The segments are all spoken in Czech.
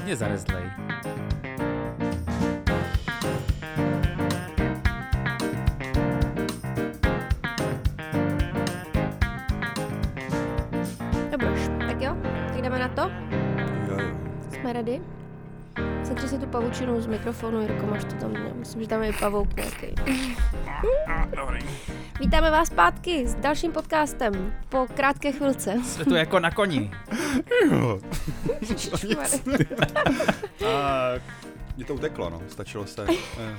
hodně zarezlej. Dobroš, tak jo, tak jdeme na to. Jo, jo. Jsme ready? Setři si tu pavučinu z mikrofonu, Jirko, máš to tam, já myslím, že tam je pavouk nějaký. Vítáme vás zpátky s dalším podcastem po krátké chvilce. Jsme tu jako na koni. A mě to uteklo, no. Stačilo se eh,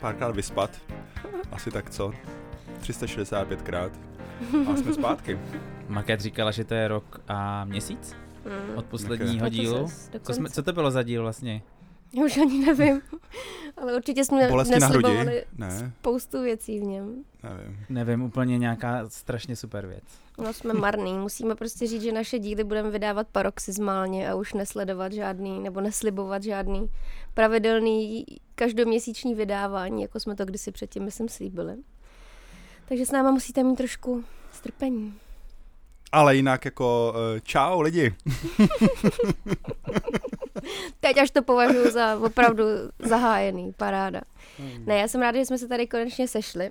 párkrát vyspat. Asi tak co? 365krát. A jsme zpátky. Maket říkala, že to je rok a měsíc Hmm. od posledního dílu. Co, jsme, co to bylo za díl vlastně? Já už ani nevím, ale určitě jsme Bolesti na Ne, spoustu věcí v něm. nevím. Nevím, úplně nějaká strašně super věc. No jsme marný, musíme prostě říct, že naše díly budeme vydávat paroxysmálně a už nesledovat žádný, nebo neslibovat žádný pravidelný každoměsíční vydávání, jako jsme to kdysi předtím, myslím, slíbili. Takže s náma musíte mít trošku strpení. Ale jinak jako eh, čau lidi. Teď až to považuji za opravdu zahájený, paráda. Ne, já jsem ráda, že jsme se tady konečně sešli.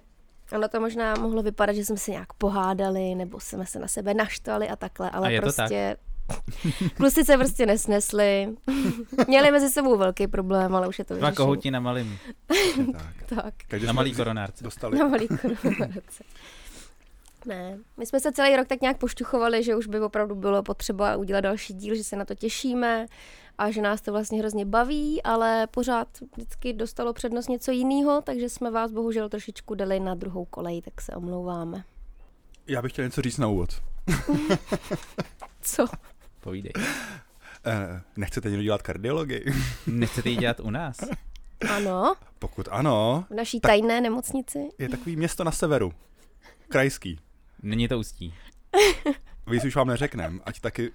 Ono to možná mohlo vypadat, že jsme se nějak pohádali, nebo jsme se na sebe naštvali a takhle, ale A je to prostě... Kluci se prostě nesnesli. Měli mezi sebou velký problém, ale už je to Dva vyřešený. kohouti na malým, tak. Tak, Takže na malý koronárce. Dostali. na malý korunovace. Ne, my jsme se celý rok tak nějak pošťuchovali, že už by opravdu bylo potřeba udělat další díl, že se na to těšíme a že nás to vlastně hrozně baví, ale pořád vždycky dostalo přednost něco jiného, takže jsme vás bohužel trošičku dali na druhou kolej, tak se omlouváme. Já bych chtěl něco říct na úvod. Co? Povídej. Eh, nechcete někdo dělat kardiologii? Nechcete ji dělat u nás? Ano, Pokud ano, v naší Tak- tajné nemocnici. je takový město na severu. Krajský. Není to ústí. Víc už vám neřeknem, ať taky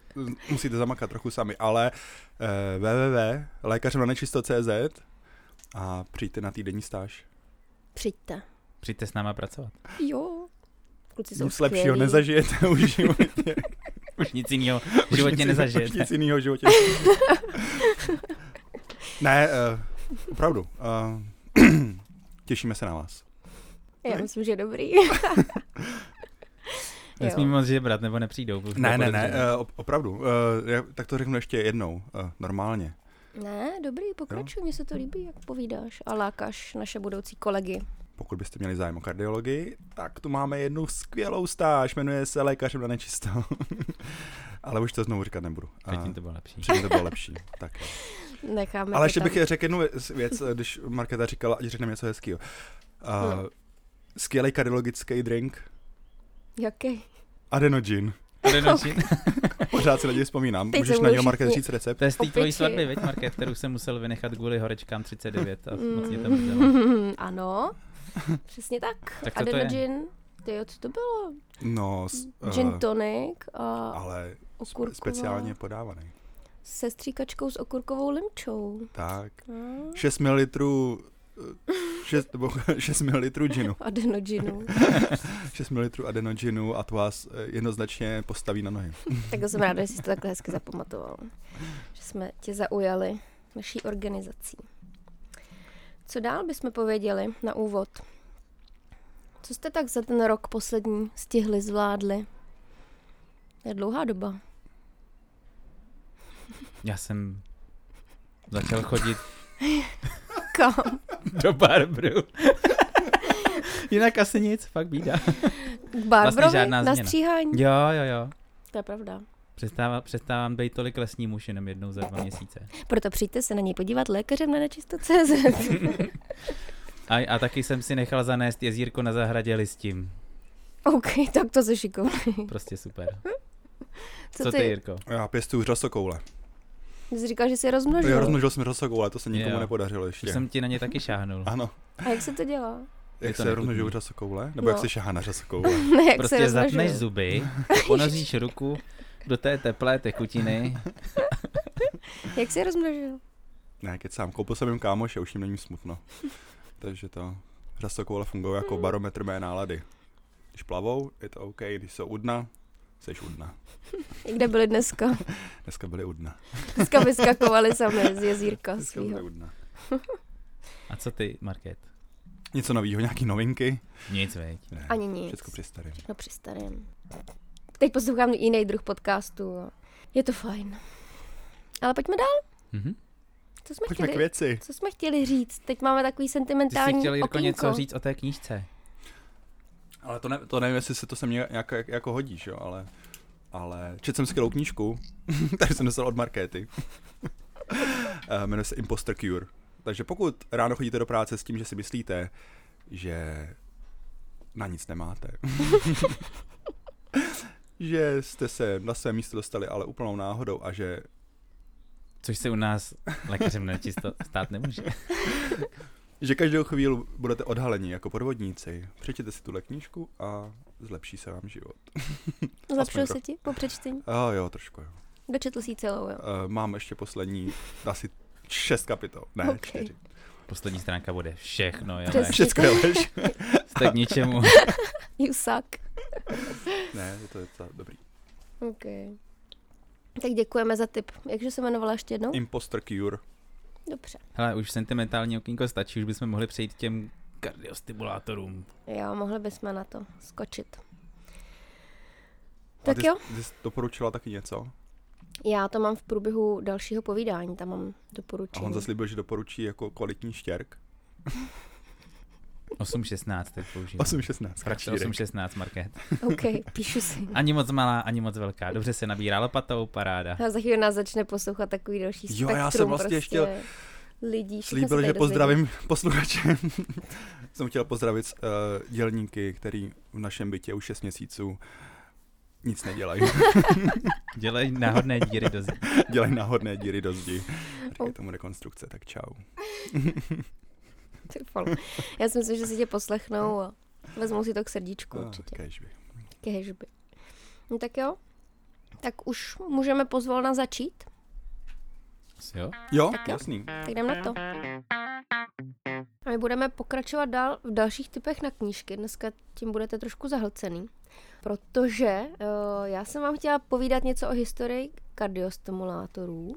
musíte zamakat trochu sami, ale eh, www.lékařemnanečisto.cz a přijďte na týdenní stáž. Přijďte. Přijďte s náma pracovat. Jo. Kluci jsou Nic lepšího nezažijete už v životě. Už nic jiného v Už životě nic- Už nezažijete. nic jiného v životě. ne, uh, opravdu. Uh, těšíme se na vás. Já myslím, že dobrý. Nesmíme moc žebrat, nebo nepřijdou. Ne, ne, ne, podezřelé. uh, opravdu. Uh, já, tak to řeknu ještě jednou. Uh, normálně. Ne, dobrý, pokračuj, mně se to líbí, jak povídáš a lákáš naše budoucí kolegy. Pokud byste měli zájem o kardiologii, tak tu máme jednu skvělou stáž, jmenuje se Lékařem na nečisto. Ale už to znovu říkat nebudu. A Předtím to bylo lepší. Předtím to bylo lepší. Tak. Necháme Ale ještě tam. bych řekl jednu věc- když Markéta říkala, ať řekneme něco hezkého. Uh, No. Skvělý kardiologický drink, Jaký? adenogin. Adenočin. Pořád si na něj vzpomínám. Teď Můžeš na něj všichni- říct recept? To je z té tvojí svatby, veď, Market, kterou jsem musel vynechat kvůli horečkám 39 a moc mě to Mm, mrzelo. ano, přesně tak. Tak co to je? Adenogin, ty co to bylo? No, s, Gin uh, tonic a ale okurková. speciálně podávaný. se stříkačkou s okurkovou limčou. Tak. A 6 ml 6, nebo 6 ml ginu. adenoginu. 6 ml adenoginu a to vás eh, jednoznačně postaví na nohy. tak jsem ráda, že jsi to takhle hezky zapamatoval. Že jsme tě zaujali naší organizací. Co dál bychom pověděli na úvod? Co jste tak za ten rok poslední stihli, zvládli? To je dlouhá doba. Já jsem začal chodit Kam? do Barbru. Jinak asi nic, fakt bída. K Barbrovi? žádná na změna. stříhání? Jo, jo, jo. To je pravda. Přestává, přestávám být tolik lesní muž jenom jednou za dva měsíce. Proto přijďte se na něj podívat lékařem na nečisto.cz. A, a taky jsem si nechal zanést jezírko na zahradě listím. OK, tak to se šikovný. Prostě super. Co, Co ty? ty, Jirko? Já pěstuju řasokoule. Ty jsi říkal, že jsi je Jo, rozmnožil. rozmnožil jsem řasokoule, to se nikomu Jo. nepodařilo ještě. Jsem ti na ně taky šáhnul. Ano. A jak se to dělá? Jak to se rozmnožují řasokoule? Nebo No. jak se šahá na řasokoule? ne, jak se Prostě zatneš rozmnožil. zuby, ponoříš ruku do té teplé tekutiny. Jak jsi je rozmnožil? ne, kecám. Koupil jsem jim kámoše, už jim není smutno. Takže to řasokoule fungují jako barometr mé nálady. Když plavou, je to OK, když jsou u dna, Seš u dna. Kde byli dneska? Dneska byli u dna. Dneska vyskakovali sami z jezírka Dneska byli svýho. u dna. A co ty, Market? Něco nového, nějaký novinky? Nic, veď. Ne, Ani nic. Všechno při starém. No při starém. Teď poslouchám jiný druh podcastu. Je to fajn. Ale pojďme dál. Mhm. Co jsme Pojďme k chtěli? věci. Co jsme chtěli říct? Teď máme takový Ty sentimentální jsi chtěl, Jirko, něco říct o té knížce. Ale to, ne, to nevím, jestli se to sem nějak jako, hodíš, jo, ale, ale četl jsem skvělou knížku, tady jsem dostal od Markéty. Eh, Jmenuje se Imposter Cure. Takže pokud ráno chodíte do práce s tím, že si myslíte, že na nic nemáte, že jste se na své místo dostali ale úplnou náhodou a že Což se u nás lékařem nečisto stát nemůže. Že každou chvíli budete odhaleni jako podvodníci. Přečtěte si tuhle knížku a zlepší se vám život. Zlepšilo Aspoň se ti po přečtení? A jo, trošku jo. Dočetl jsi ji celou, jo? Uh, mám ještě poslední asi šest kapitol. Ne, Ok. čtyři. Poslední stránka bude všechno, jo. Všechno je lež. jste k ničemu. You suck. ne, je to, je to dobrý. OK. Tak děkujeme za tip. Jakže se jmenovala ještě jednou? Imposter Cure. Dobře. Hele, už sentimentální okýnko stačí, už bychom mohli přejít k těm kardiostimulátorům. Jo, mohli bychom na to skočit. A Tak ty, jo, Ty jsi doporučila taky něco? já to mám v průběhu dalšího povídání, tam mám A doporučení. on zaslíbil, že doporučí jako kvalitní štěrk. 8.16 teď používám. 8.16. Frakce Kratší 8.16 market. OK, píšu si. Ani moc malá, ani moc velká. Dobře se nabírá lopatou, paráda. A za chvíli nás začne poslouchat takový další Jo, spektrum já jsem vlastně prostě chtěl- lidí. Slíbil, že pozdravím posluchače. jsem chtěl pozdravit uh, dělníky, který v našem bytě už 6 měsíců nic nedělají. Dělej náhodné díry do zdi. Dělají náhodné díry do zdi. Říkají tomu rekonstrukce, tak čau. Ty. Já si myslím, že si tě poslechnou a vezmou si to k srdíčku Ah, určitě. kéžby. Kežby. No tak jo. Tak už můžeme pozvolna začít. Jo? Jo, Tak jo. jasný. Tak jdem na to. A my budeme pokračovat dál v dalších typech na knížky. Dneska tím budete trošku zahlcený. Protože uh, já jsem vám chtěla povídat něco o historii kardiostimulátorů.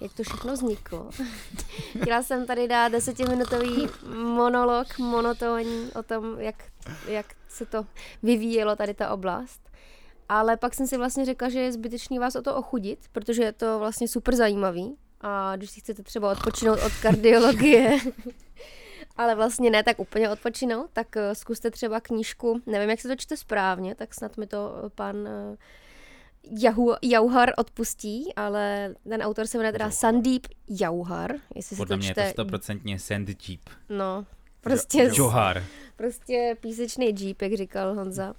Jak to všechno vzniklo. chtěla jsem tady dát desetiminutový monolog, monotónní o tom, jak, jak se to vyvíjelo tady ta oblast. Ale pak jsem si vlastně řekla, že je zbytečný vás o to ochudit, protože je to vlastně super zajímavý. A když si chcete třeba odpočinout od kardiologie, ale vlastně ne tak úplně odpočinout, tak eh, zkuste třeba knížku, nevím, jak se to čte správně, tak snad mi to eh, pan eh, Jahu, Jauhar odpustí, ale ten autor se jmenuje teda Sandeep Jauhar, jestli se Podle to mě je čte, to stoprocentně Sand Jeep. no, prostě, Jo- Johar. prostě písečný jeep, jak říkal Honza.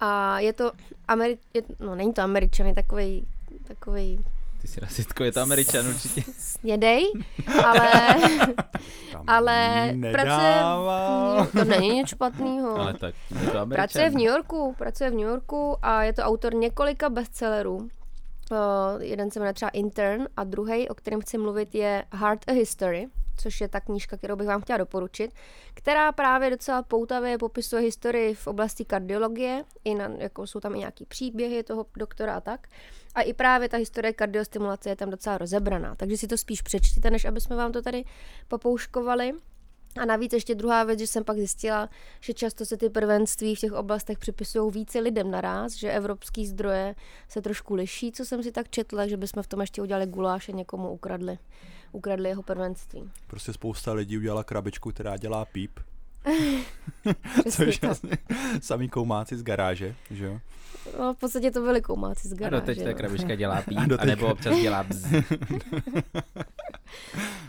A je to, Ameri- je, no není to američan, je takovej, takovej Ty jsi rasistko, je to američan určitě. snědej, ale, ale pracuje to není nic špatného. Ale tak, je to američan. Pracuje v New Yorku, pracuje v New Yorku a je to autor několika bestsellerů. Uh, jeden se jmenuje třeba Intern a druhý, o kterém chci mluvit, je Heart a History, což je ta knížka, kterou bych vám chtěla doporučit, která právě docela poutavě popisuje historii v oblasti kardiologie, i na, jako jsou tam i nějaký příběhy toho doktora a tak. A i právě ta historie kardiostimulace je tam docela rozebraná, takže si to spíš přečtěte, než aby jsme vám to tady popouškovali. A navíc ještě druhá věc, že jsem pak zjistila, že často se ty prvenství v těch oblastech připisují více lidem naraz, že evropský zdroje se trošku liší, co jsem si tak četla, že bychom v tom ještě udělali guláš a někomu ukradli, ukradli jeho prvenství. Prostě spousta lidí udělala krabičku, která dělá píp. Což je vlastně samý koumáci z garáže, že jo? No, v podstatě to byli koumáci z A garáže. doteď ta krabička dělá píp, A doteď- anebo občas dělá bz.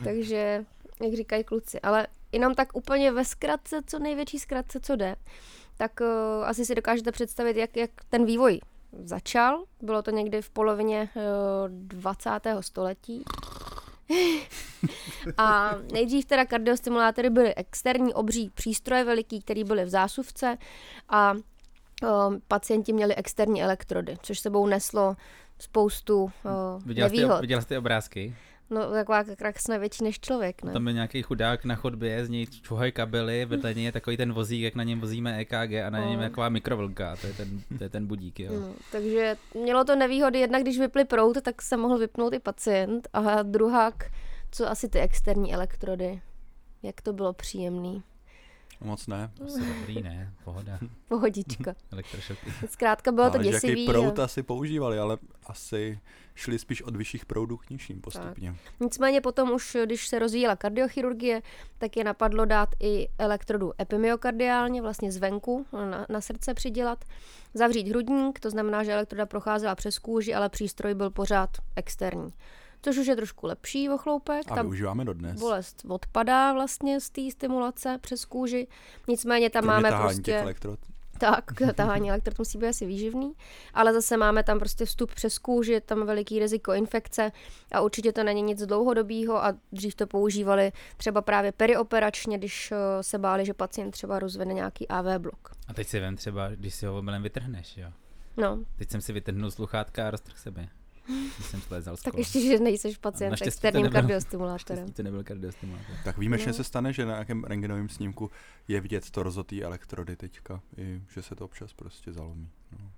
Takže, jak říkají kluci. Ale jenom tak úplně ve zkratce, co největší zkratce, co jde, tak uh, asi si dokážete představit, jak, jak ten vývoj začal. Bylo to někdy v polovině uh, 20. století. A nejdřív teda kardiostimulátory byly externí obří přístroje veliký, které byly v zásuvce a uh, pacienti měli externí elektrody, což sebou neslo spoustu uh, Viděla ty, nevýhod. viděla jsi ty obrázky? No, taková krásná větší než člověk, ne? Tam je nějaký chudák na chodbě, z něj čuhají kabely, vedle něj je takový ten vozík, jak na něm vozíme EKG a na něm je No. taková mikrovlnka, to je ten, to je ten budík, jo. No, takže mělo to nevýhody, jednak když vyply prout, tak se mohl vypnout i pacient a druhák, co asi ty externí elektrody, jak to bylo příjemný. Moc ne. To je dobrý, ne? Pohoda. Pohodička. Elektrošoky. Zkrátka bylo to Ale že děsivý. Jaký prout asi používali, ale asi šli spíš od vyšších proudů k nižším postupně. Nicméně potom už, když se rozvíjela kardiochirurgie, tak je napadlo dát i elektrodu epimyokardiálně, vlastně zvenku na, na srdce přidělat. Zavřít hrudník, to znamená, že elektroda procházela přes kůži, ale přístroj byl pořád externí. Což už je trošku lepší ochloupek. A Tam využíváme dodnes. bolest odpadá vlastně z té stimulace přes kůži. Nicméně tam Kromě máme tahání prostě... těch elektrod. Tak, tahání elektrod musí být asi výživný, ale zase máme tam prostě vstup přes kůži, je tam veliký riziko infekce a určitě to není nic dlouhodobého a dřív to používali třeba právě perioperačně, když eh, se báli, že pacient třeba rozvine nějaký AV blok. A teď si vem třeba, když si ho omylem vytrhneš, jo. No, Teď jsem si vytrhnul sluchátka a roztrhl sebe. Když jsem slézal z tak ještě, že nejseš pacient s Naštěstí externím nebyl- kardiostimulátorem. To nebyl kardiostimulátor. Tak výjimečně No. se stane, že na nějakém rengenovém snímku je vidět to rozotý elektrody teďka, i že se to občas prostě zalomí. No.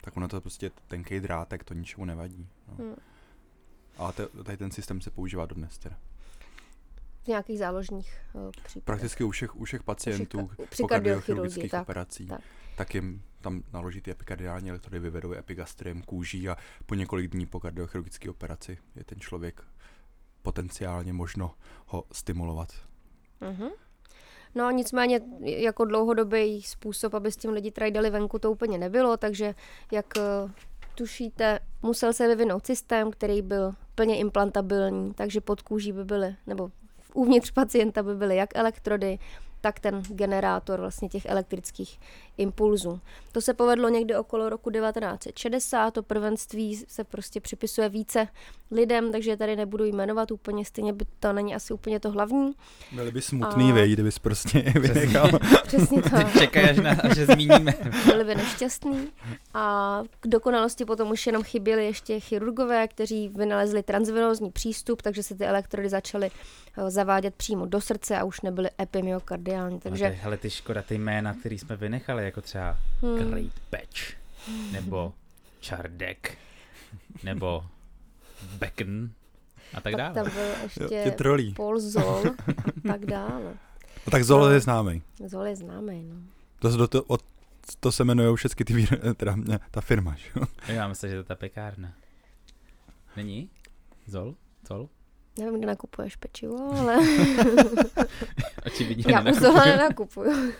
Tak ono to je prostě tenký drátek, to ničemu nevadí. No. Hmm. Ale te, tady ten systém se používá dodnes teda. V nějakých záložních uh, případech. Prakticky u všech, u všech pacientů Při ka- při po kardiochirurgických tak, operací, tak. tak jim tam naloží ty epikardiální elektrody, vyvedou je epigastriem kůží a po několik dní po kardiochirurgické operaci je ten člověk potenciálně možno ho stimulovat. Mhm. No nicméně jako dlouhodobý způsob, aby s tím lidi trajdali venku, to úplně nebylo, takže jak eh, tušíte, musel se vyvinout systém, který byl plně implantabilní, takže pod kůží by byly, nebo uvnitř pacienta by byly jak elektrody, tak ten generátor vlastně těch elektrických impulzů. To se povedlo někdy okolo roku 1960, to prvenství se prostě připisuje více lidem, takže tady nebudu jmenovat úplně, stejně by to není asi úplně to hlavní. Byli by smutný, A- vej, kdybys prostě vynechal. Přesně tak. Čekaj, až, na, až že zmíníme. byli by nešťastní a k dokonalosti potom už jenom chyběli ještě chirurgové, kteří vynalezli transvenózní přístup, takže se ty elektrody začaly eh, zavádět přímo do srdce a už nebyly epimyokardiální. Takže... Takže hele, ty škoda, ty jména, který jsme vynechali, jako třeba Hmm. Great Patch, nebo Čardek, nebo Becken a tak pak dále. tam byl Jo, ještě tě trolí. Paul Zoll a tak dále. No, tak Zolo No. je známý. Zoll je známý, no. To, to, to, od, to se jmenují všechny ty, výr- teda ne, ta firma, že jo? Já myslím, že to je ta pekárna. Není? Zol? Zol? Nevím, kde nakupuješ pečivo, ale Očividně já nenakupuju. Zola nenakupuju.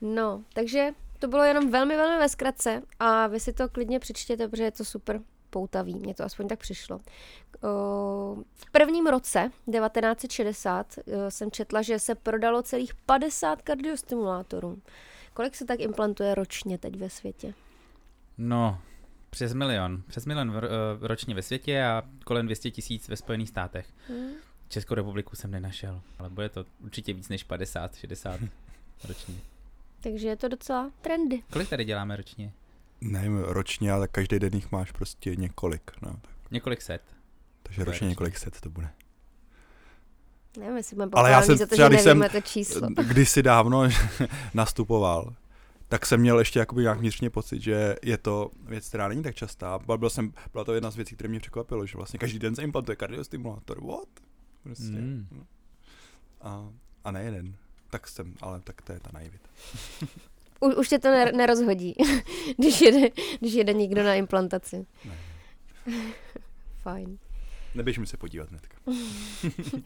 no, takže to bylo jenom velmi, velmi ve zkratce a vy si to klidně přečtěte, protože je to super poutavý, mně to aspoň tak přišlo. V prvním roce, 1960, eh, jsem četla, že se prodalo celých 50 kardiostimulátorů. Kolik se tak implantuje ročně teď ve světě? No, přes milion. Přes milion v- eh, ročně ve světě a kolem 200 tisíc ve Spojených státech. Hmm? Českou republiku jsem nenašel, ale bude to určitě víc než 50, 60 ročně. Takže je to docela trendy. Kolik tady děláme ročně? Nevím, ročně, ale každý den jich máš prostě několik. No, tak. Několik set. Takže ročně ročně. několik set to bude. Nevím, jestli budeme Ale já jsem za to, třeba, že když jsem to číslo. kdysi dávno nastupoval, tak jsem měl ještě jakoby nějak vnitřně pocit, že je to věc, která není tak častá. Byl jsem, byla to jedna z věcí, které mě překvapilo, že vlastně každý den se implantuje kardiostimulátor. What? Prostě. Mm. A, a ne jeden. Tak jsem, ale tak to je ta naivita. U, už tě to ner- nerozhodí, když jede, když jede někdo na implantaci. Ne. Fajn. Neběž mi se podívat hnedka.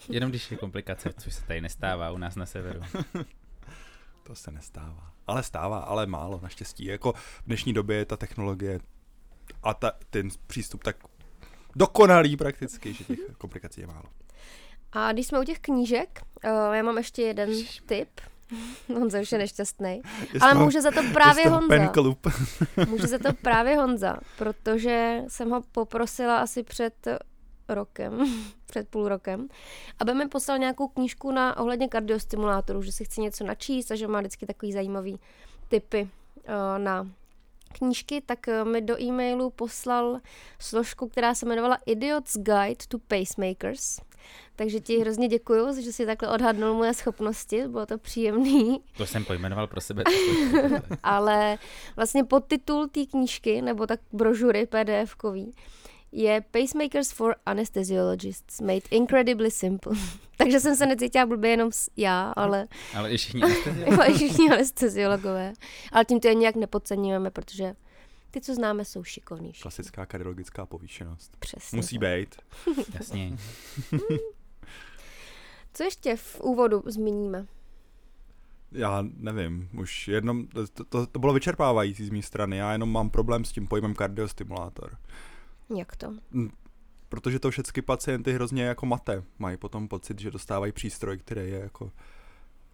Jenom když je komplikace, což se tady nestává u nás na severu. To se nestává. Ale stává, ale málo, naštěstí. Jako v dnešní době je ta technologie a ta, ten přístup tak dokonalý prakticky, že těch komplikací je málo. A když jsme u těch knížek, uh, já mám ještě jeden tip. Honza už je nešťastný. Ale může za to právě Honza. Club. Může za to právě Honza, protože jsem ho poprosila asi před rokem, před půl rokem, aby mi poslal nějakou knížku na ohledně kardiostimulátorů, že si chci něco načíst a že má vždycky takový zajímavý typy uh, na knížky, tak eh, mi do e-mailu poslal složku, která se jmenovala Idiot's Guide to Pacemakers. Takže ti hrozně děkuju, že jsi takhle odhadnul moje schopnosti, bylo to příjemný. To jsem pojmenoval pro sebe. Ale vlastně podtitul té knížky, nebo tak brožury PDF-kový, je Pacemakers for Anesthesiologists, made incredibly simple. Takže jsem se necítila blbě jenom já, ale... ale i všichni anesteziologové. i všichni anesteziologové. Ale tím to je nějak nepodceňujeme, protože ty, co známe, jsou šikovní. Klasická kardiologická povýšenost. Přesně. Musí být. Jasně. Co ještě v úvodu zmíníme? Já nevím, už jednom, to, to, to bylo vyčerpávající z mé strany, já jenom mám problém s tím pojmem kardiostimulátor. Jak to? Protože to všechny pacienty hrozně jako mate. Mají potom pocit, že dostávají přístroj, který je jako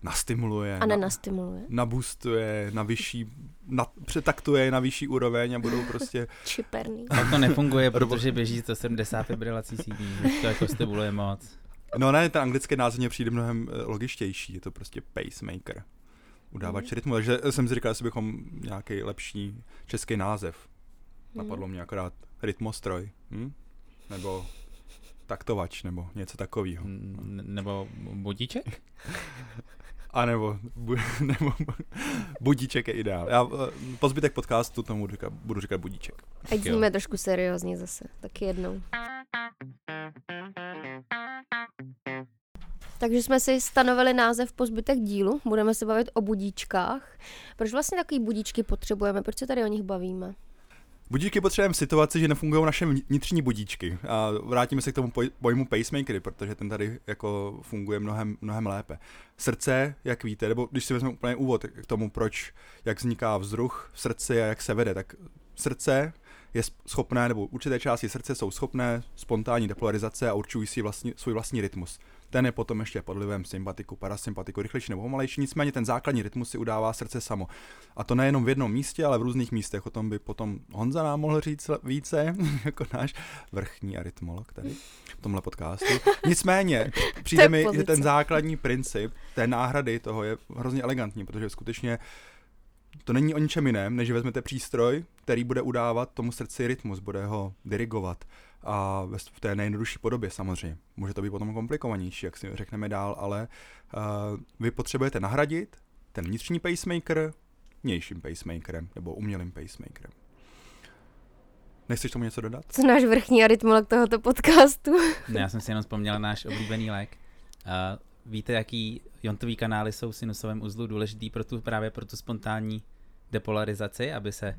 nastimuluje. A nenastimuluje. Na, nabustuje na vyšší, na, přetaktuje na vyšší úroveň a budou prostě... Čiperný. A to nefunguje, protože běží 170 fibrilací CD, to jako stimuluje moc. No ne, ten anglický název mě přijde mnohem eh, logičtější, je to prostě pacemaker. Udávač mm. rytmu, takže jsem si říkal, jestli bychom nějaký lepší český název. Mm. Napadlo mě akorát rytmostroj. Hm? Nebo taktovač, nebo něco takového. Nebo budíček? A nebo, bu, nebo budíček je ideál. Já eh, po zbytek podcastu tomu říkat, budu říkat budíček. Ať jsme trošku seriózní zase, taky jednou. Takže jsme si stanovili název po zbytek dílu, budeme se bavit o budíčkách. Proč vlastně takový budíčky potřebujeme, proč se tady o nich bavíme? Budíčky potřebujeme v situaci, že nefungují naše vnitřní budíčky. A vrátíme se k tomu pojmu pacemakery, protože ten tady jako funguje mnohem, mnohem lépe. Srdce, jak víte, nebo když si vezmeme úplně úvod k tomu, proč, jak vzniká vzruch v srdci a jak se vede, tak srdce je schopné, nebo určité části srdce jsou schopné spontánní depolarizace a určují si vlastní, svůj vlastní rytmus. Ten je potom ještě pod vlivem sympatiku, parasympatiku, rychlejší nebo pomalejší, nicméně ten základní rytmus si udává srdce samo. A to nejenom v jednom místě, ale v různých místech. O tom by potom Honza nám mohl říct více, jako náš vrchní arytmolog tady v tomhle podcastu. Nicméně, přijde mi, že ten základní princip té náhrady toho je hrozně elegantní, protože skutečně to není o ničem jiném, než vezmete přístroj, který bude udávat tomu srdci rytmus, bude ho dirigovat a v té nejjednodušší podobě samozřejmě. Může to být potom komplikovanější, jak si řekneme dál, ale uh, vy potřebujete nahradit ten vnitřní pacemaker vnějším pacemakerem nebo umělým pacemakerem. Nechceš tomu něco dodat? Co náš vrchní arytmolog tohoto podcastu? ne, já jsem si jenom vzpomněl náš oblíbený lék. Uh, víte, jaký jontový kanály jsou v sinusovém uzlu důležitý pro tu, právě pro tu spontánní depolarizaci, aby se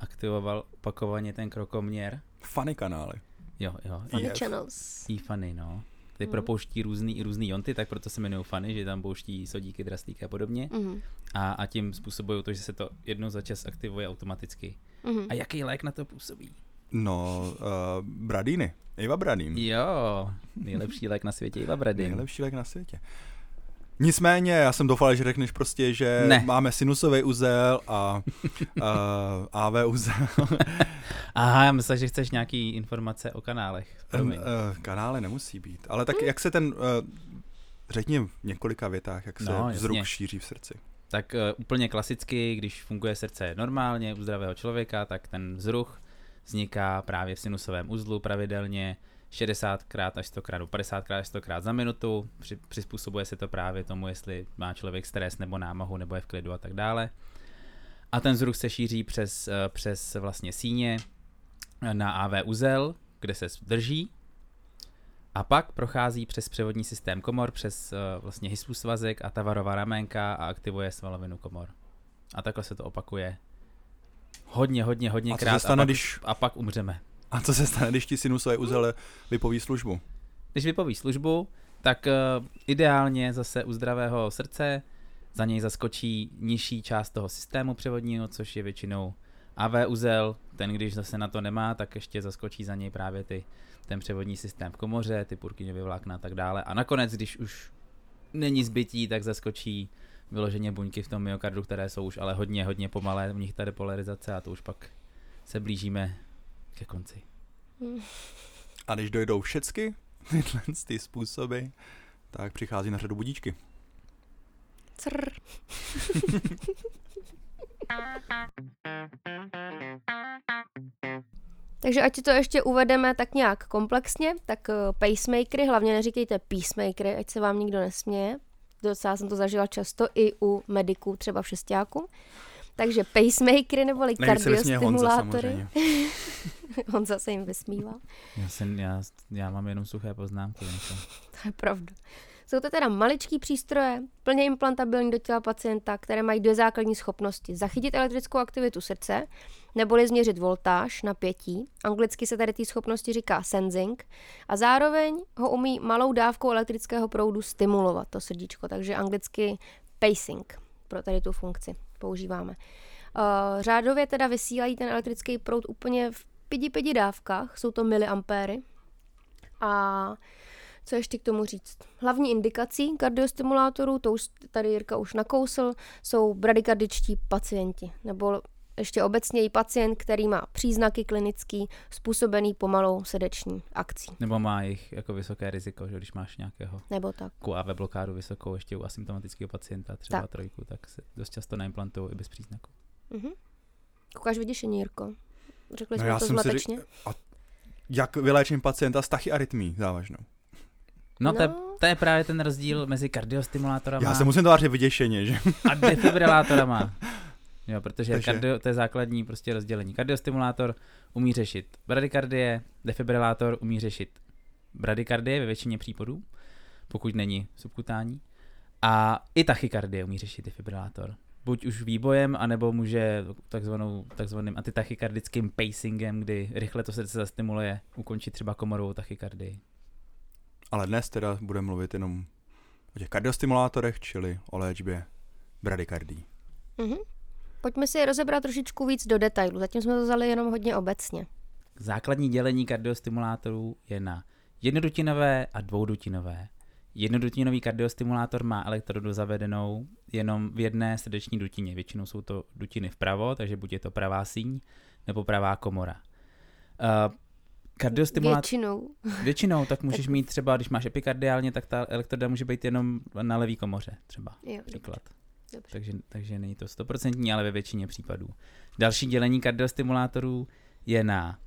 aktivoval opakovaně ten krokoměr? Funny kanály. Jo, jo. Funny EF. channels. E-funny, no. Ty mm. propouští různý, různý jonty, tak proto se jmenují funny, že tam pouští sodíky, drastíky a podobně. Mm. A, a tím způsobují to, že se to jednou za čas aktivuje automaticky. Mm. A jaký lék na to působí? No, uh, Bradíny. Iva Bradín. Jo, nejlepší lék na světě, Iva Bradín. Nejlepší lék na světě. Nicméně, já jsem doufal, že řekneš prostě, že ne. máme sinusový uzel a uh, AV uzel. Aha, já myslím, že chceš nějaký informace o kanálech. Um, uh, kanály nemusí být, ale tak jak se ten, uh, řekni v několika větách, jak se no, vzruk jasně. šíří v srdci. Tak uh, úplně klasicky, když funguje srdce normálně u zdravého člověka, tak ten vzruch vzniká právě v sinusovém uzlu pravidelně 60krát až 100krát, 50krát až 100krát za minutu. Při, přizpůsobuje se to právě tomu, jestli má člověk stres nebo námahu, nebo je v klidu a tak dále. A ten vzruch se šíří přes, eh, přes vlastně síně na AV uzel, kde se drží a pak prochází přes převodní systém komor, přes uh, vlastně hispu svazek a tavarová ramenka a aktivuje svalovinu komor. A takhle se to opakuje hodně, hodně, hodně a krát stane, a, pak, když... a pak umřeme. A co se stane, když ti sinusové uzele vypoví službu? Když vypoví službu, tak uh, ideálně zase u zdravého srdce za něj zaskočí nižší část toho systému převodního, což je většinou AV uzel, ten když zase na to nemá, tak ještě zaskočí za něj právě ty, ten převodní systém v komoře, ty Purkinjovy vlákna a tak dále. A nakonec, když už není zbytí, tak zaskočí vyloženě buňky v tom myokardu, které jsou už ale hodně, hodně pomalé, u nich ta depolarizace a to už pak se blížíme ke konci. A když dojdou všechny tyhle ty způsoby, tak přichází na řadu budíčky. Crr. Takže ať to ještě uvedeme tak nějak komplexně, tak eh, pacemakery, hlavně neříkejte peacemakery, ať se vám nikdo nesměje. Docela jsem to zažila často i u mediků, třeba v šestáku. Takže pacemakery neboli kardiostimulátory. Honza se jim vysmívá. Já, jsem, já, já mám jenom suché poznámky. To je pravda. Jsou to teda maličký přístroje, plně implantabilní do těla pacienta, které mají dvě základní schopnosti. Zachytit elektrickou aktivitu srdce, neboli změřit voltáž, napětí. Anglicky se tady té schopnosti říká sensing. A zároveň ho umí malou dávkou elektrického proudu stimulovat, to srdíčko. Takže anglicky pacing pro tady tu funkci používáme. Uh, řádově teda vysílají ten elektrický proud úplně v pidi pidi dávkách, jsou to miliampéry. A co ještě k tomu říct? Hlavní indikací kardiostimulátorů, to už tady Jirka už nakousl, jsou bradykardičtí pacienti, nebo ještě obecněji pacient, který má příznaky klinický způsobený pomalou srdeční akcí. Nebo má jich jako vysoké riziko, že když máš nějakého Nebo tak. QAV blokádu vysokou ještě u asymptomatického pacienta, třeba tak. trojku, tak se dost často neimplantují i bez příznaku. Mhm. Koukáš vyděšení, Jirko? Řekli no jsme to zmatečně? Řek... A jak vyléčím pacienta s tachyarytmí závažnou? No, no. To, je, to je právě ten rozdíl mezi kardiostimulátorama. Já se musím tvářit vyděšeně, že? A defibrilátorama. Jo, protože Takže... kardio, to je základní prostě rozdělení. Kardiostimulátor umí řešit bradykardie, defibrilátor umí řešit bradykardie ve většině případů, pokud není subkutální. A i tachykardie umí řešit defibrilátor. Buď už výbojem, anebo může takzvanou, takzvaným antitachykardickým pacingem, kdy rychle to srdce zastimuluje, ukončit třeba komorovou tachykardii. Ale dnes teda budeme mluvit jenom o těch kardiostimulátorech, čili o léčbě bradykardii. Mm-hmm. Pojďme si je rozebrat trošičku víc do detailu. Zatím jsme to vzali jenom hodně obecně. Základní dělení kardiostimulátorů je na jednodutinové a dvoudutinové. Jednodutinový kardiostimulátor má elektrodu zavedenou jenom v jedné srdeční dutině. Většinou jsou to dutiny vpravo, takže buď je to pravá síň nebo pravá komora. Uh, kardiostimulátor... Většinou. Většinou, tak můžeš mít třeba, když máš epikardiálně, tak ta elektroda může být jenom na levý komoře, třeba. Jo, příklad. Dobře. Takže, takže není to stoprocentní, ale ve většině případů. Další dělení kardiostimulátorů je na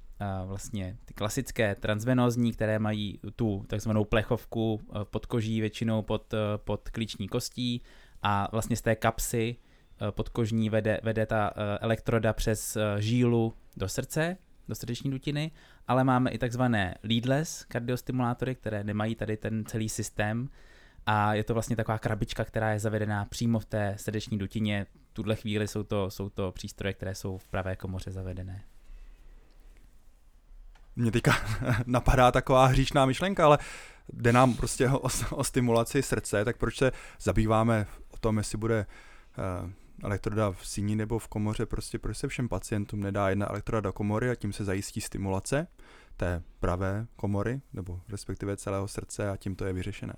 uh, vlastně ty klasické transvenózní, které mají tu takzvanou plechovku pod koží, většinou pod, uh, pod klíční kostí a vlastně z té kapsy uh, podkožní vede, vede ta elektroda přes žílu do srdce, do srdeční dutiny, ale máme i takzvané leadless kardiostimulátory, které nemají tady ten celý systém, a je to vlastně taková krabička, která je zavedená přímo v té srdeční dutině. V tuhle chvíli jsou to, jsou to přístroje, které jsou v pravé komoře zavedené. Mně teďka napadá taková hříšná myšlenka, ale jde nám prostě o, o stimulaci srdce, tak proč se zabýváme o tom, jestli bude uh, elektroda v síni nebo v komoře, prostě proč se všem pacientům nedá jedna elektroda do komory a tím se zajistí stimulace té pravé komory, nebo respektive celého srdce a tím to je vyřešené.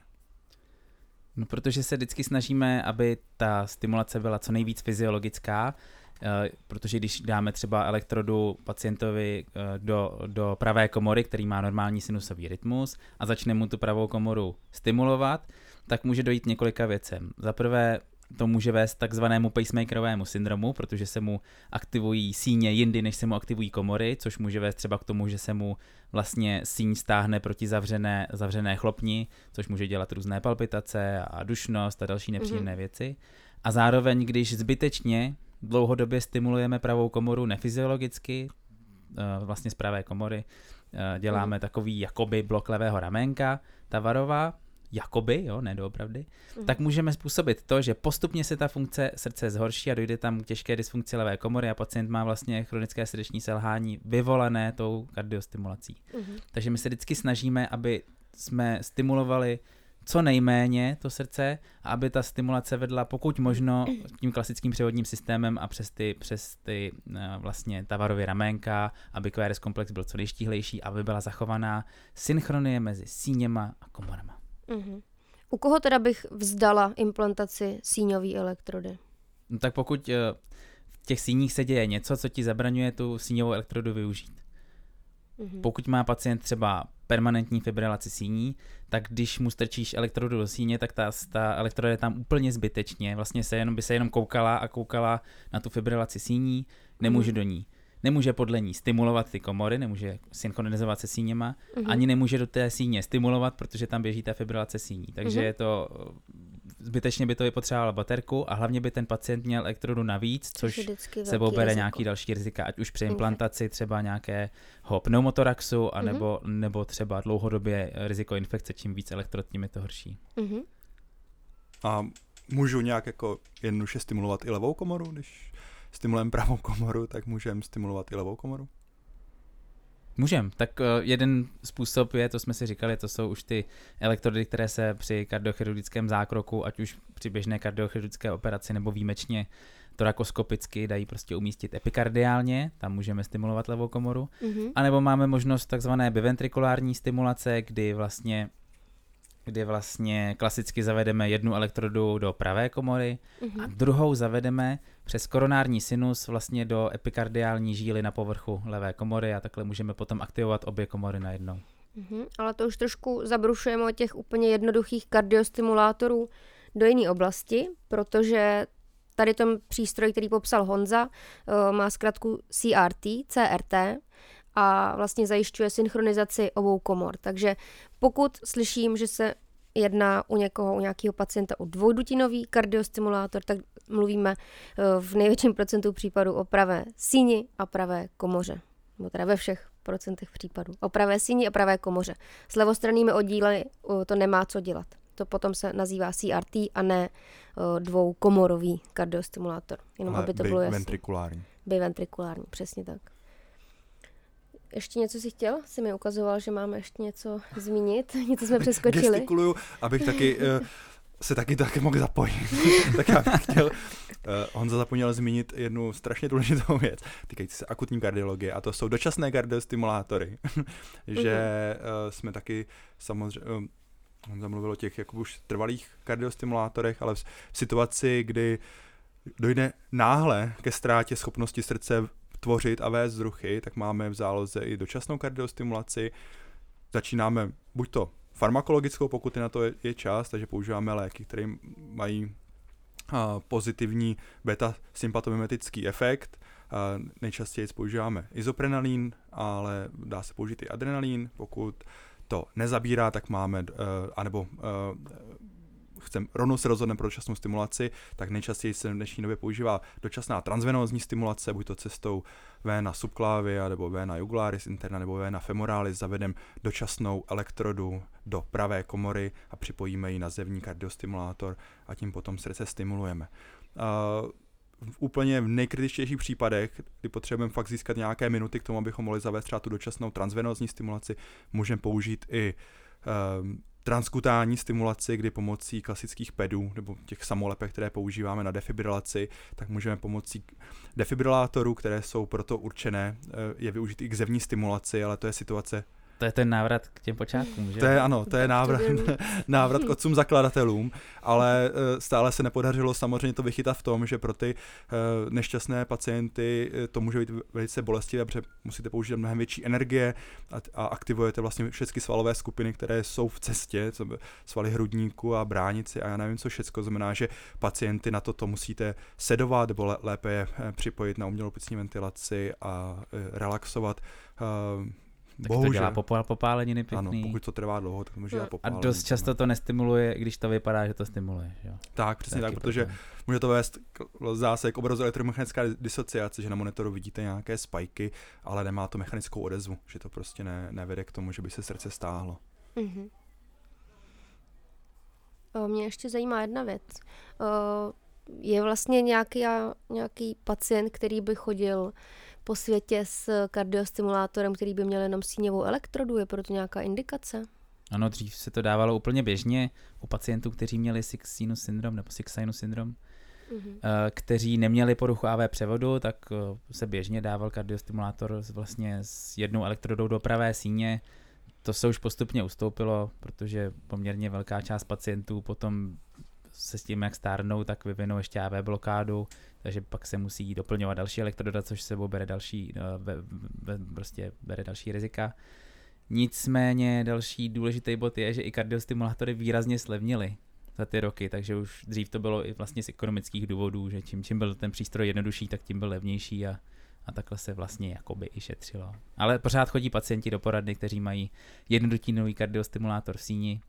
No, protože se vždycky snažíme, aby ta stimulace byla co nejvíc fyziologická, eh, protože když dáme třeba elektrodu pacientovi eh, do, do pravé komory, který má normální sinusový rytmus a začne mu tu pravou komoru stimulovat, tak může dojít několika věcem. Za prvé to může vést takzvanému pacemakerovému syndromu, protože se mu aktivují síně jindy, než se mu aktivují komory, což může vést třeba k tomu, že se mu vlastně síň stáhne proti zavřené, zavřené chlopni, což může dělat různé palpitace a dušnost a další nepříjemné mm-hmm. věci. A zároveň, když zbytečně dlouhodobě stimulujeme pravou komoru nefyziologicky, eh, vlastně z pravé komory, eh, děláme mm. takový jakoby blok levého ramenka, ta varová, jakoby, jo, ne doopravdy, mm. tak můžeme způsobit to, že postupně se ta funkce srdce zhorší a dojde tam k těžké dysfunkci levé komory a pacient má vlastně chronické srdeční selhání vyvolané tou kardiostimulací. Mm. Takže my se vždycky snažíme, aby jsme stimulovali co nejméně to srdce aby ta stimulace vedla pokud možno tím klasickým převodním systémem a přes ty, přes ty uh, vlastně tavarově ramenka, aby QRS komplex byl co nejštíhlejší, aby byla zachovaná synchronie mezi síněma a komorama. Mm-hmm. U koho teda bych vzdala implantaci síňové elektrody? No tak pokud uh, v těch síních se děje něco, co ti zabraňuje tu síňovou elektrodu využít. Mm-hmm. Pokud má pacient třeba permanentní fibrilaci síní, tak když mu strčíš elektrodu do síně, tak ta, ta elektroda je tam úplně zbytečně. Vlastně se jenom, by se jenom koukala a koukala na tu fibrilaci síní, nemůže mm-hmm. do ní nemůže podle ní stimulovat ty komory, nemůže synchronizovat se síněma, mm-hmm. ani nemůže do té síně stimulovat, protože tam běží ta fibrilace síní. Takže mm-hmm. je to zbytečně by to vypotřebovalo baterku a hlavně by ten pacient měl elektrodu navíc, což sebou bere riziko. nějaký další rizika, ať už při implantaci třeba nějakého pneumotoraxu, anebo, mm-hmm. nebo třeba dlouhodobě riziko infekce, čím víc elektrod, tím je to horší. Mm-hmm. A můžu nějak jako jednoduše stimulovat i levou komoru, když stimulujeme pravou komoru, tak můžeme stimulovat i levou komoru? Můžem. Tak uh, jeden způsob je, to jsme si říkali, to jsou už ty elektrody, které se při kardiochirurgickém zákroku, ať už při běžné kardiochirurgické operaci nebo výjimečně torakoskopicky dají prostě umístit epikardiálně, tam můžeme stimulovat levou komoru. Mm-hmm. A nebo máme možnost takzvané biventrikulární stimulace, kdy vlastně kdy vlastně klasicky zavedeme jednu elektrodu do pravé komory mm-hmm. a druhou zavedeme přes koronární sinus vlastně do epikardiální žíly na povrchu levé komory a takhle můžeme potom aktivovat obě komory najednou. Mm-hmm, ale to už trošku zabrušujeme o těch úplně jednoduchých kardiostimulátorů do jiné oblasti, protože tady ten přístroj, který popsal Honza, eh, má zkrátku CRT, CRT, a vlastně zajišťuje synchronizaci obou komor. Takže pokud slyším, že se jedná u někoho, u nějakého pacienta o dvoudutinový kardiostimulátor, tak mluvíme eh, v největším procentu případů o pravé síni a pravé komoře. Nebo teda ve všech procentech případů. O pravé síni a pravé komoře. S levostrannými oddíly eh, to nemá co dělat. To potom se nazývá CRT a ne eh, dvoukomorový kardiostimulátor. Jenom Ale aby to bylo jasné. Biventrikulární. Biventrikulární, přesně tak. Ještě něco si chtěl? Jsi mi ukazoval, že máme ještě něco zmínit. Něco jsme přeskočili. Gestikuluju, abych taky uh, se taky taky mohl zapojit. tak já bych chtěl, uh, Honza zapomněl zmínit jednu strašně důležitou věc, týkající se akutní kardiologie, a to jsou dočasné kardiostimulátory. že uh, jsme taky samozřejmě, uh, Honza mluvil o těch jako už trvalých kardiostimulátorech, ale v, v situaci, kdy dojde náhle ke ztrátě schopnosti srdce tvořit a vést vzruchy, tak máme v záloze i dočasnou kardiostimulaci. Začínáme buď to farmakologickou, pokud je na to je, čas, takže používáme léky, které mají a, pozitivní beta-sympatomimetický efekt. A, nejčastěji používáme izoprenalín, ale dá se použít i adrenalín, pokud to nezabírá, tak máme, uh, anebo uh, chcem, rovnou se rozhodneme pro dočasnou stimulaci, tak nejčastěji se v dnešní době používá dočasná transvenózní stimulace, buď to cestou vena subclavia, nebo vena jugularis interna, nebo vena femoralis, zavedem dočasnou elektrodu do pravé komory a připojíme ji na zevní kardiostimulátor a tím potom srdce stimulujeme. Uh, v úplně v nejkritičtějších případech, kdy potřebujeme fakt získat nějaké minuty k tomu, abychom mohli zavést třeba tu dočasnou transvenózní stimulaci, můžeme použít i um, transkutální stimulaci, kdy pomocí klasických pedů nebo těch samolepek, které používáme na defibrilaci, tak můžeme pomocí defibrilátorů, které jsou proto určené, eh, je využít i k zevní stimulaci, ale to je situace to je ten návrat k těm počátkům, že? To je ano, to je návrat, návrat k otcům zakladatelům, ale eh, stále se nepodařilo samozřejmě to vychytat v tom, že pro ty eh, nešťastné pacienty eh, to může být velice bolestivé, protože musíte použít mnohem větší energie a, aktivujete vlastně všechny svalové skupiny, které jsou v cestě, co svaly hrudníku a bránici a já nevím co všechno, znamená, že pacienty na toto musíte sedovat, nebo lépe je připojit na umělou ventilaci a relaxovat tak Bohužel. to dělá popál, popáleniny pěkný. Ano, pokud to trvá dlouho, tak může dělat popáleniny. A dost často to nestimuluje, když to vypadá, že to stimuluje. Jo? Tak, přesně tak, protože problém. může to vést zase k obrazu elektromechanická disociace, že na monitoru vidíte nějaké spajky, ale nemá to mechanickou odezvu, že to prostě ne, nevede k tomu, že by se srdce stáhlo. Mm-hmm. Mě ještě zajímá jedna věc. Je vlastně nějaký, nějaký pacient, který by chodil po světě s kardiostimulátorem, který by měl jenom síňovou elektrodu? Je proto nějaká indikace? Ano, dřív se to dávalo úplně běžně u pacientů, kteří měli six sinus syndrom nebo six sinus syndrom, mm-hmm. kteří neměli poruchu AV převodu, tak eh, se běžně dával kardiostimulátor vlastně s jednou elektrodou do pravé síně. To se už postupně ustoupilo, protože poměrně velká část pacientů potom se s tím, jak stárnou, tak vyvinou ještě AV blokádu, takže pak se musí doplňovat další elektroda, což sebou bere další, be, prostě bere další rizika. Nicméně další důležitý bod je, že i kardiostimulátory výrazně slevnily za ty roky, takže už dřív to bylo i vlastně z ekonomických důvodů, že čím, čím byl ten přístroj jednodušší, tak tím byl levnější a, a takhle se vlastně jakoby i šetřilo. Ale pořád chodí pacienti do poradny, kteří mají jednodutinový kardiostimulátor v síni,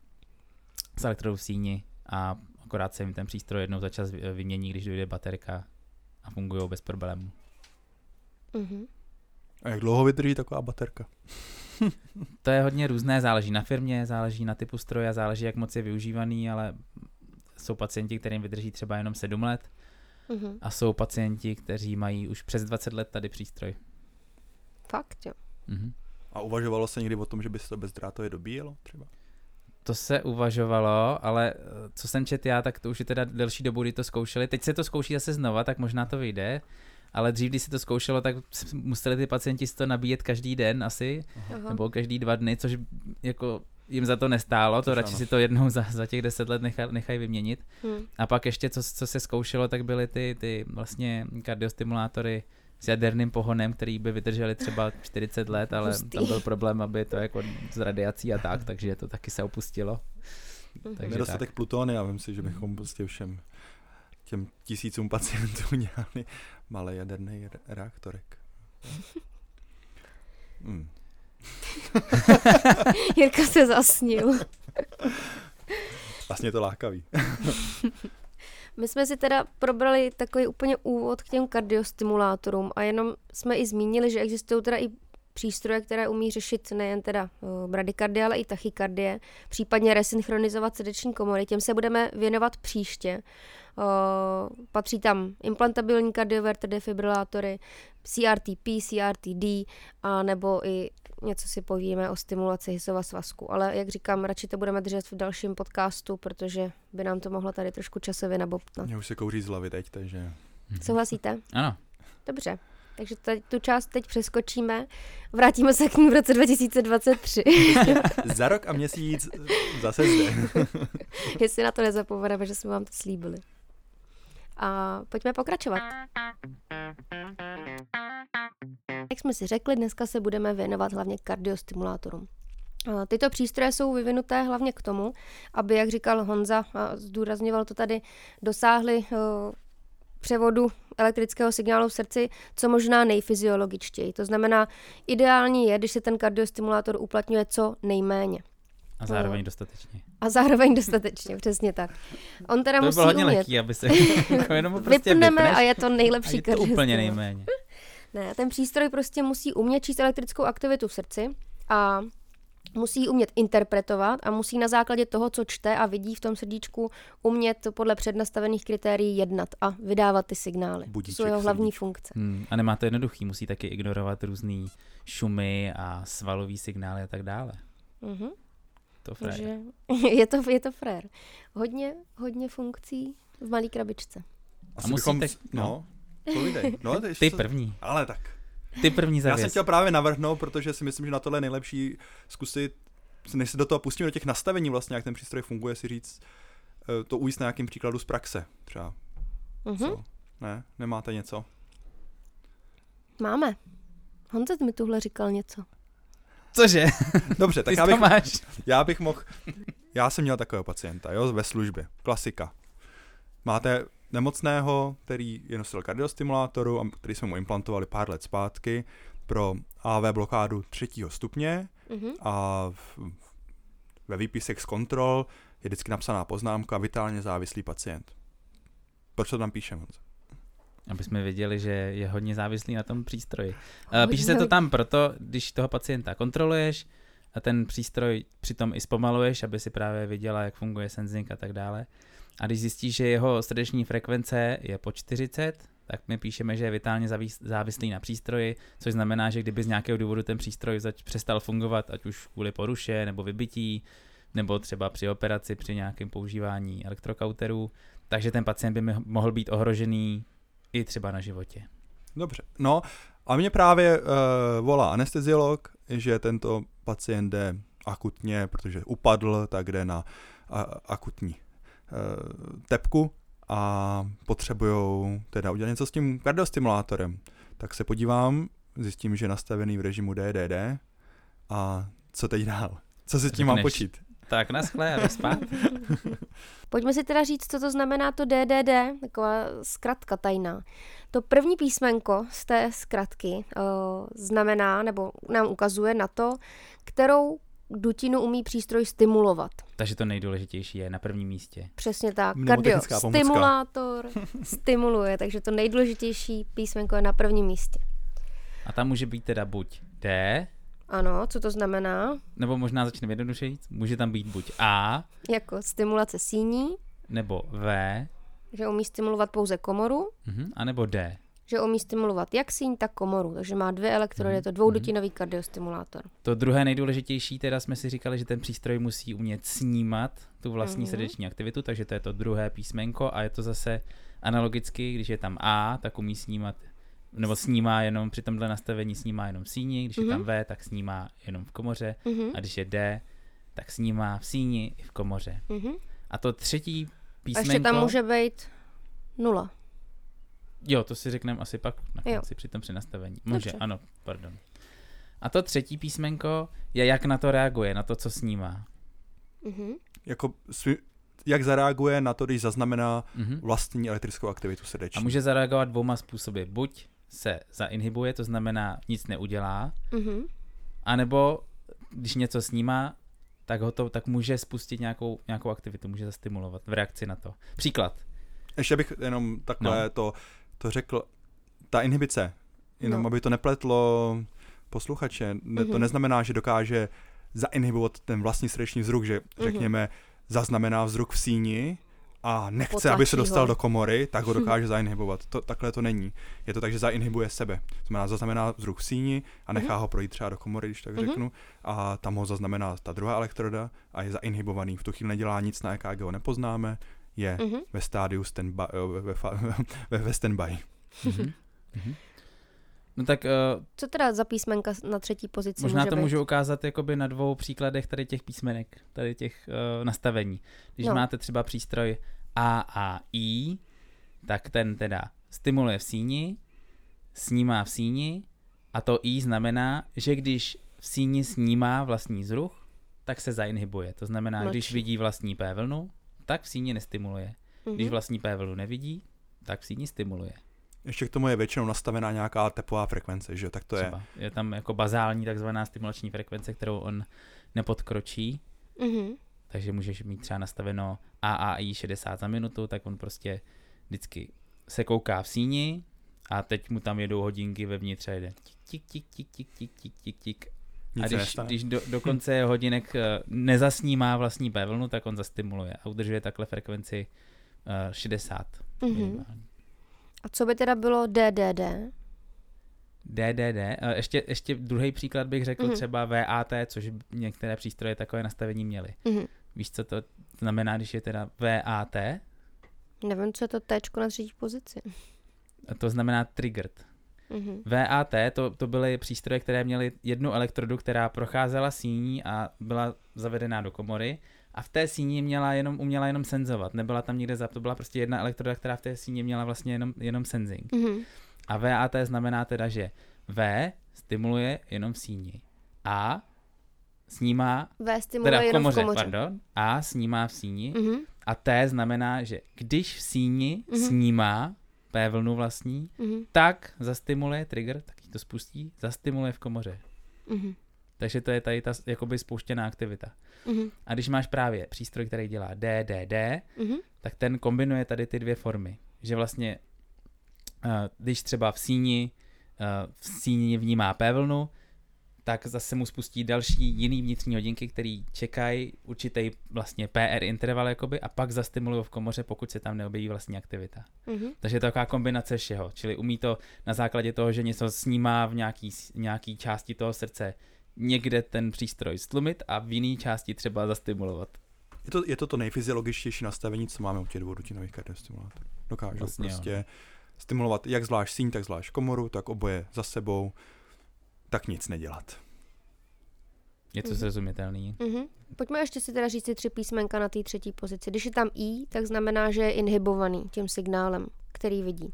s elektrodou v síni a akorát se jim ten přístroj jednou za čas vymění, když dojde baterka a fungují bez problémů. Mhm. A jak dlouho vydrží taková baterka? To je hodně různé, záleží na firmě, záleží na typu stroje, záleží jak moc je využívaný, ale jsou pacienti, kterým vydrží třeba jenom 7 let Mhm. a jsou pacienti, kteří mají už přes 20 let tady přístroj. Fakt, jo. Mhm. A uvažovalo se někdy o tom, že by se to bezdrátově dobíjelo třeba? To se uvažovalo, ale eh, co jsem čet já, tak to už je teda delší dobu, kdy to zkoušeli. Teď se to zkouší zase znova, tak možná to vyjde. Ale dřív, když se to zkoušelo, tak museli ty pacienti si to nabíjet každý den asi, Aha. nebo každý dva dny, což jako jim za to nestálo, to radši ano. si to jednou za, za těch deset let nechaj, nechají vyměnit. Hm. A pak ještě, co, co se zkoušelo, tak byly ty, ty vlastně kardiostimulátory s jaderným pohonem, který by vydrželi třeba 40 let, ale Hustý. tam byl problém, aby to jako z radiací a tak, takže to taky se opustilo. Mhm. Takže Nedostatek plutonia, vím si, že bychom prostě všem těm tisícům pacientů dělali malý jaderný re- reaktorek. Hmm. Jirka se zasnil. Vlastně je to lákavý. My jsme si teda probrali takový úplně úvod k těm kardiostimulátorům a jenom jsme i zmínili, že existují teda i přístroje, které umí řešit nejen teda uh, bradykardie, ale i tachykardie, případně resynchronizovat srdeční komory. Těm se budeme věnovat příště. Uh, patří tam implantabilní kardioverter defibrilátory, CRTP, CRTD, a nebo i něco si povíme o stimulaci hysova svazku. Ale jak říkám, radši to budeme držet v dalším podcastu, protože by nám to mohlo tady trošku časově nabobtnat. Mě už se kouří z hlavy teď, takže Souhlasíte? Ano, Dobře. Takže tady tu část teď přeskočíme. Vrátíme se k ní v roce 2023. za rok a měsíc zase zde. Jestli na to nezapomeneme, že jsme vám to slíbili. A pojďme pokračovat. Jak jsme si řekli, dneska se budeme věnovat hlavně kardiostimulátorům. Tyto přístroje jsou vyvinuté hlavně k tomu, aby, jak říkal Honza, a zdůrazňoval to tady, dosáhli eh, převodu elektrického signálu v srdci co možná nejfyziologičtěji. To znamená, ideální je, když se ten kardiostimulátor uplatňuje co nejméně. a zároveň dostatečně. A zároveň dostatečně, přesně tak. On teda To musí bylo hodně umět. lehký, aby se jako jenom prostě Vypneme vypneš a je to a nejlepší je to úplně nejméně. Ne, ten přístroj prostě musí umět číst elektrickou aktivitu v srdci a musí umět interpretovat a musí na základě toho, co čte a vidí v tom srdíčku, umět podle přednastavených kritérií jednat a vydávat ty signály. to Budíček jsou jeho hlavní srdíčku. funkce. Hmm, a nemá to jednoduchý, musí taky ignorovat různý šumy a svalový signály a tak dále. Mhm. To frajer. Takže je to, je to frér. Hodně, hodně funkcí v malé krabičce. Asi musíte- bychom, no, povídej. No, to ještě Ty to- první. Ale tak. Ty první Já jsem zavěs. chtěl právě navrhnout, protože si myslím, že na tohle je nejlepší zkusit, než se do toho pustíme do těch nastavení vlastně, jak ten přístroj funguje, si říct, eh, to ujíst na nějakým příkladu z praxe třeba. Mhm. Co? Ne? Nemáte něco? Máme. Honza mi tuhle říkal něco. Cože? Dobře, tak Ty já bych, máš. já bych mohl, já jsem měl takového pacienta, jo, ve službě, klasika. Máte nemocného, který je nosil kardiostimulátoru, a který jsme mu implantovali pár let zpátky pro AV blokádu třetího stupně Mhm. a v, ve výpisech z kontrol je vždycky napsaná poznámka vitálně závislý pacient. Proč to tam píšeme? Aby jsme věděli, že je hodně závislý na tom přístroji. Hodně, Uh, Píše se to tam proto, když toho pacienta kontroluješ a ten přístroj přitom i zpomaluješ, aby si právě viděla, jak funguje sensing a tak dále. A když zjistíš, že jeho srdeční frekvence je po 40, tak my píšeme, že je vitálně závis- závislý na přístroji, což znamená, že kdyby z nějakého důvodu ten přístroj zač- přestal fungovat, ať už kvůli poruše nebo vybití, nebo třeba při operaci, při nějakém používání elektrokauterů, takže ten pacient by mohl být ohrožený i třeba na životě. Dobře. No a mě právě uh, volá anesteziolog, že tento pacient jde akutně, protože upadl, tak jde na a, akutní tepku a potřebují teda udělat něco s tím kardiostimulátorem. Tak se podívám, zjistím, že je nastavený v režimu DDD a co teď dál? Co si s tím mám počít? Tak naschle a spát. Pojďme si teda říct, co to znamená to DDD, taková zkratka tajná. To první písmenko z té zkratky uh, znamená, nebo nám ukazuje na to, kterou dutinu umí přístroj stimulovat. Takže to nejdůležitější je na prvním místě. Přesně tak. Kardio stimulátor stimuluje, takže to nejdůležitější písmenko je na prvním místě. A tam může být teda buď D, ano, co to znamená? Nebo možná začneme jednodušeji. Může tam být buď A. Jako stimulace síní. Nebo V. Že umí stimulovat pouze komoru. Uh-huh, a nebo D. Že umí stimulovat jak síň, tak komoru. Takže má dvě elektrody, je to dvoudutinový kardiostimulátor. To druhé nejdůležitější, teda jsme si říkali, že ten přístroj musí umět snímat tu vlastní uh-huh. srdeční aktivitu, takže to je to druhé písmenko a je to zase analogicky, když je tam A, tak umí snímat nebo snímá jenom při tomhle nastavení snímá jenom v síni, když mm-hmm. je tam mhm. V, tak snímá jenom v komoře mm-hmm. a když je D, tak snímá v síni i v komoře. Mm-hmm. A to třetí písmenko... A ještě tam může být nula. Jo, to si řekneme asi pak na konci při tom přenastavení. Může, Dobře. ano, pardon. A to třetí písmenko je, jak na to reaguje, na to, co snímá. Mm-hmm. Jako jak zareaguje na to, když zaznamená mm-hmm. vlastní elektrickou aktivitu srdeční. A může zareagovat dvouma způsoby. Buď se zainhibuje, to znamená nic neudělá, mm-hmm. anebo když něco snímá, tak, ho to, tak může spustit nějakou, nějakou aktivitu, může zastimulovat v reakci na to. Příklad. Ještě bych jenom takhle no. to, to řekl, ta inhibice, jenom no. aby to nepletlo posluchače, mm-hmm. to mhm. neznamená, že dokáže zainhibovat ten vlastní srdeční vzruch, že mm-hmm. řekněme, zaznamená vzruch v síni, a nechce, Potlačí aby se dostal ho. do komory, tak ho dokáže zainhibovat. To, takhle to není. Je to tak, že zainhibuje sebe. Znamená, zaznamená vzruch v síni a nechá uh-huh. ho projít třeba do komory, když tak uh-huh. řeknu, a tam ho zaznamená ta druhá elektroda a je zainhibovaný. V tu chvíli nedělá nic na EKG, ho nepoznáme, je uh-huh. ve stádiu stand-by, ve, ve, ve standby. Uh-huh. Uh-huh. No tak, uh, Co teda za písmenka na třetí pozici Možná může to být? můžu ukázat jakoby na dvou příkladech tady těch písmenek, tady těch uh, nastavení. Když no. máte třeba přístroj A a I, tak ten teda stimuluje v síni, snímá v síni a to I znamená, že když v síni snímá vlastní zruch, tak se zainhibuje. To znamená, Mlčí. když vidí vlastní P vlnu, tak v síni nestimuluje. Mm-hmm. Když mhm. vlastní P vlnu nevidí, tak v síni stimuluje. Ještě k tomu je většinou nastavená nějaká tepová frekvence, že tak to Třeba. je. Je tam jako bazální takzvaná stimulační frekvence, kterou on nepodkročí. Mm-hmm. Takže můžeš mít třeba nastaveno AAI 60 za minutu, tak on prostě vždycky se kouká v síni a teď mu tam jedou hodinky vevnitř a jde tik, tik, tik, tik, tik, tik, tik, tik. A když, když do, do konce hodinek eh, nezasnímá vlastní P vlnu, tak on zastimuluje a udržuje takhle frekvenci uh, 60 mm-hmm. minimálně. A co by teda bylo DDD? DDD. Ještě, ještě druhý příklad bych řekl mm-hmm. třeba VAT, což některé přístroje takové nastavení měly. Mm-hmm. Víš, co to znamená, když je teda VAT? Nevím, co je to T na třetí pozici. To znamená triggered. Mm-hmm. VAT to, to byly přístroje, které měly jednu elektrodu, která procházela síní a byla zavedená do komory a v té síni měla jenom, uměla jenom senzovat, nebyla tam nikde za, to byla prostě jedna elektroda, která v té síni měla vlastně jenom, jenom sensing. Mm-hmm. A VAT znamená teda, že V stimuluje jenom v síni. A snímá, v stimuluje teda v komoře, jenom v komoře. pardon, A snímá v síni mm-hmm. a T znamená, že když v síni mm-hmm. snímá P vlnu vlastní, mm-hmm. tak zastimuluje trigger, tak to spustí, zastimuluje v komoře. Mm-hmm. Takže to je tady ta jakoby spouštěná aktivita. Mm-hmm. A když máš právě přístroj, který dělá DDD, mm-hmm. tak ten kombinuje tady ty dvě formy. Že vlastně, uh, když třeba v síni, uh, v síni vnímá P vlnu, tak zase mu spustí další jiný vnitřní hodinky, který čekají určitý vlastně PR interval jakoby, a pak zastimulují v komoře, pokud se tam neobjeví vlastní aktivita. Mm-hmm. Takže je to taková kombinace všeho, čili umí to na základě toho, že něco snímá v nějaký, nějaký části toho srdce, někde ten přístroj stlumit a v jiné části třeba zastimulovat. Je to, je to to nejfyziologičtější nastavení, co máme u těch dvou rutinových kardiostimulátorů. Dokážou vlastně, prostě jo. stimulovat jak zvlášť síň, tak zvlášť komoru, tak oboje za sebou, tak nic nedělat. Je to Mhm. srozumitelný. Mhm. Pojďme ještě si teda říct si tři písmenka na té třetí pozici. Když je tam I, tak znamená, že je inhibovaný tím signálem, který vidí.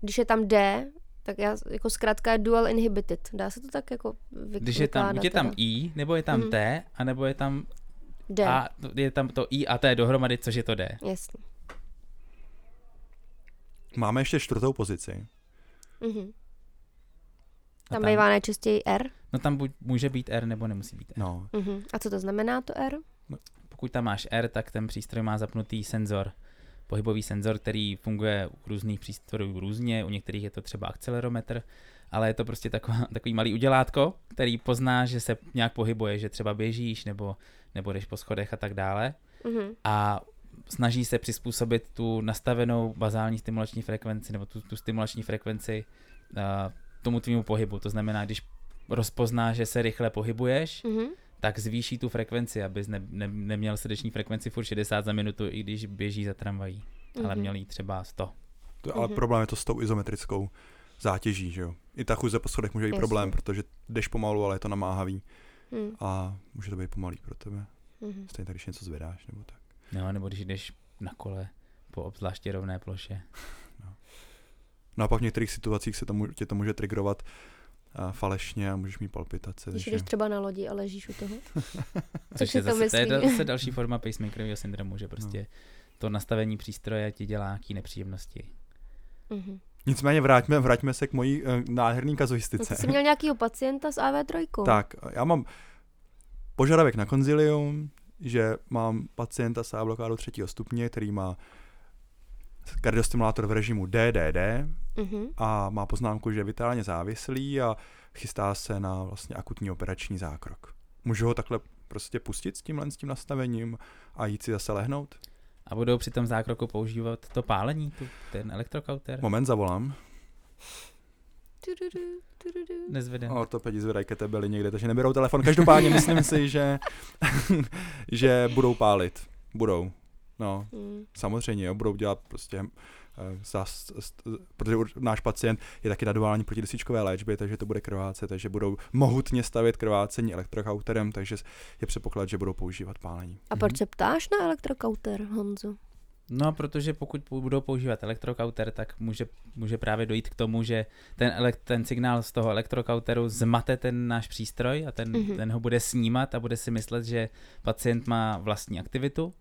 Když je tam D, tak já, jako zkrátka je dual inhibited. Dá se to tak jako vy, Když je tam, vykládat buď je tam teda? I, nebo je tam Mhm. T, anebo je tam D. A, je tam to I a T dohromady, což je to D. Jasně. Máme ještě čtvrtou pozici. Mhm. A Tam bývá nejčastěji R. No tam buď může být R, nebo nemusí být R. No, Mhm. A co to znamená to R? Pokud tam máš R, tak ten přístroj má zapnutý senzor, pohybový senzor, který funguje u různých přístrojů různě, u některých je to třeba akcelerometr, ale je to prostě taková, takový malý udělátko, který pozná, že se nějak pohybuje, že třeba běžíš nebo, nebo jdeš po schodech a tak dále Mhm. a snaží se přizpůsobit tu nastavenou bazální stimulační frekvenci nebo tu, tu stimulační frekvenci uh, tomu tvýmu pohybu. To znamená, když rozpozná, že se rychle pohybuješ, Mhm. tak zvýší tu frekvenci, abys ne, ne, neměl srdeční frekvenci furt 60 za minutu, i když běží za tramvají, ale Mhm. měl jí třeba 100. to, ale Mhm. problém je to s tou izometrickou zátěží, že jo. I ta chůze po schodech může být Jasně. problém, protože jdeš pomalu, ale je to namáhavý Mhm. a může to být pomalý pro tebe. Mhm. Stejně tak, když něco zvedáš nebo tak. No, nebo když jdeš na kole po obzvláště rovné ploše. No a pak v některých situacích se to, mu- tě to může triggerovat a falešně a můžeš mít palpitace. Když jdeš třeba na lodi a ležíš u toho. Což si je to zase, to je myslí? zase další forma pacemakerového syndromu, že prostě to nastavení přístroje ti dělá nějaký nepříjemnosti. Mhm. Nicméně vrátíme, vraťme se k mojí uh, nádherný No, kazuistice. ty jsi měl nějakýho pacienta s AV3. Tak, já mám požadavek na konzilium, že mám pacienta s blokádu třetího stupně, který má kardiostimulátor v režimu DDD Mhm. a má poznámku, že je vitálně závislý a chystá se na vlastně akutní operační zákrok. Můžu ho takhle prostě pustit s tímhle s tím nastavením a jít si zase lehnout? A budou při tom zákroku používat to pálení, tu, ten elektrokauter? Moment, zavolám. Nezvedem. Ortopedi zvedají ketebely někde, takže neberou telefon. Každopádně myslím si, že, že budou pálit. Budou. No, Mhm. samozřejmě, jo, budou dělat prostě eh, zas, st- protože ur- náš pacient je taky na duální protidesičkové léčbě, takže to bude krvácet, takže budou mohutně stavět krvácení elektrokauterem, takže je předpoklad, že budou používat pálení. A proč se ptáš na elektrokauter, Honzo? No, protože pokud budou používat elektrokauter, tak může, může právě dojít k tomu, že ten, elek, ten signál z toho elektrokauteru zmate ten náš přístroj a ten, Mhm. mm-hmm. ten ho bude snímat a bude si myslet, že pacient má vlastní aktivitu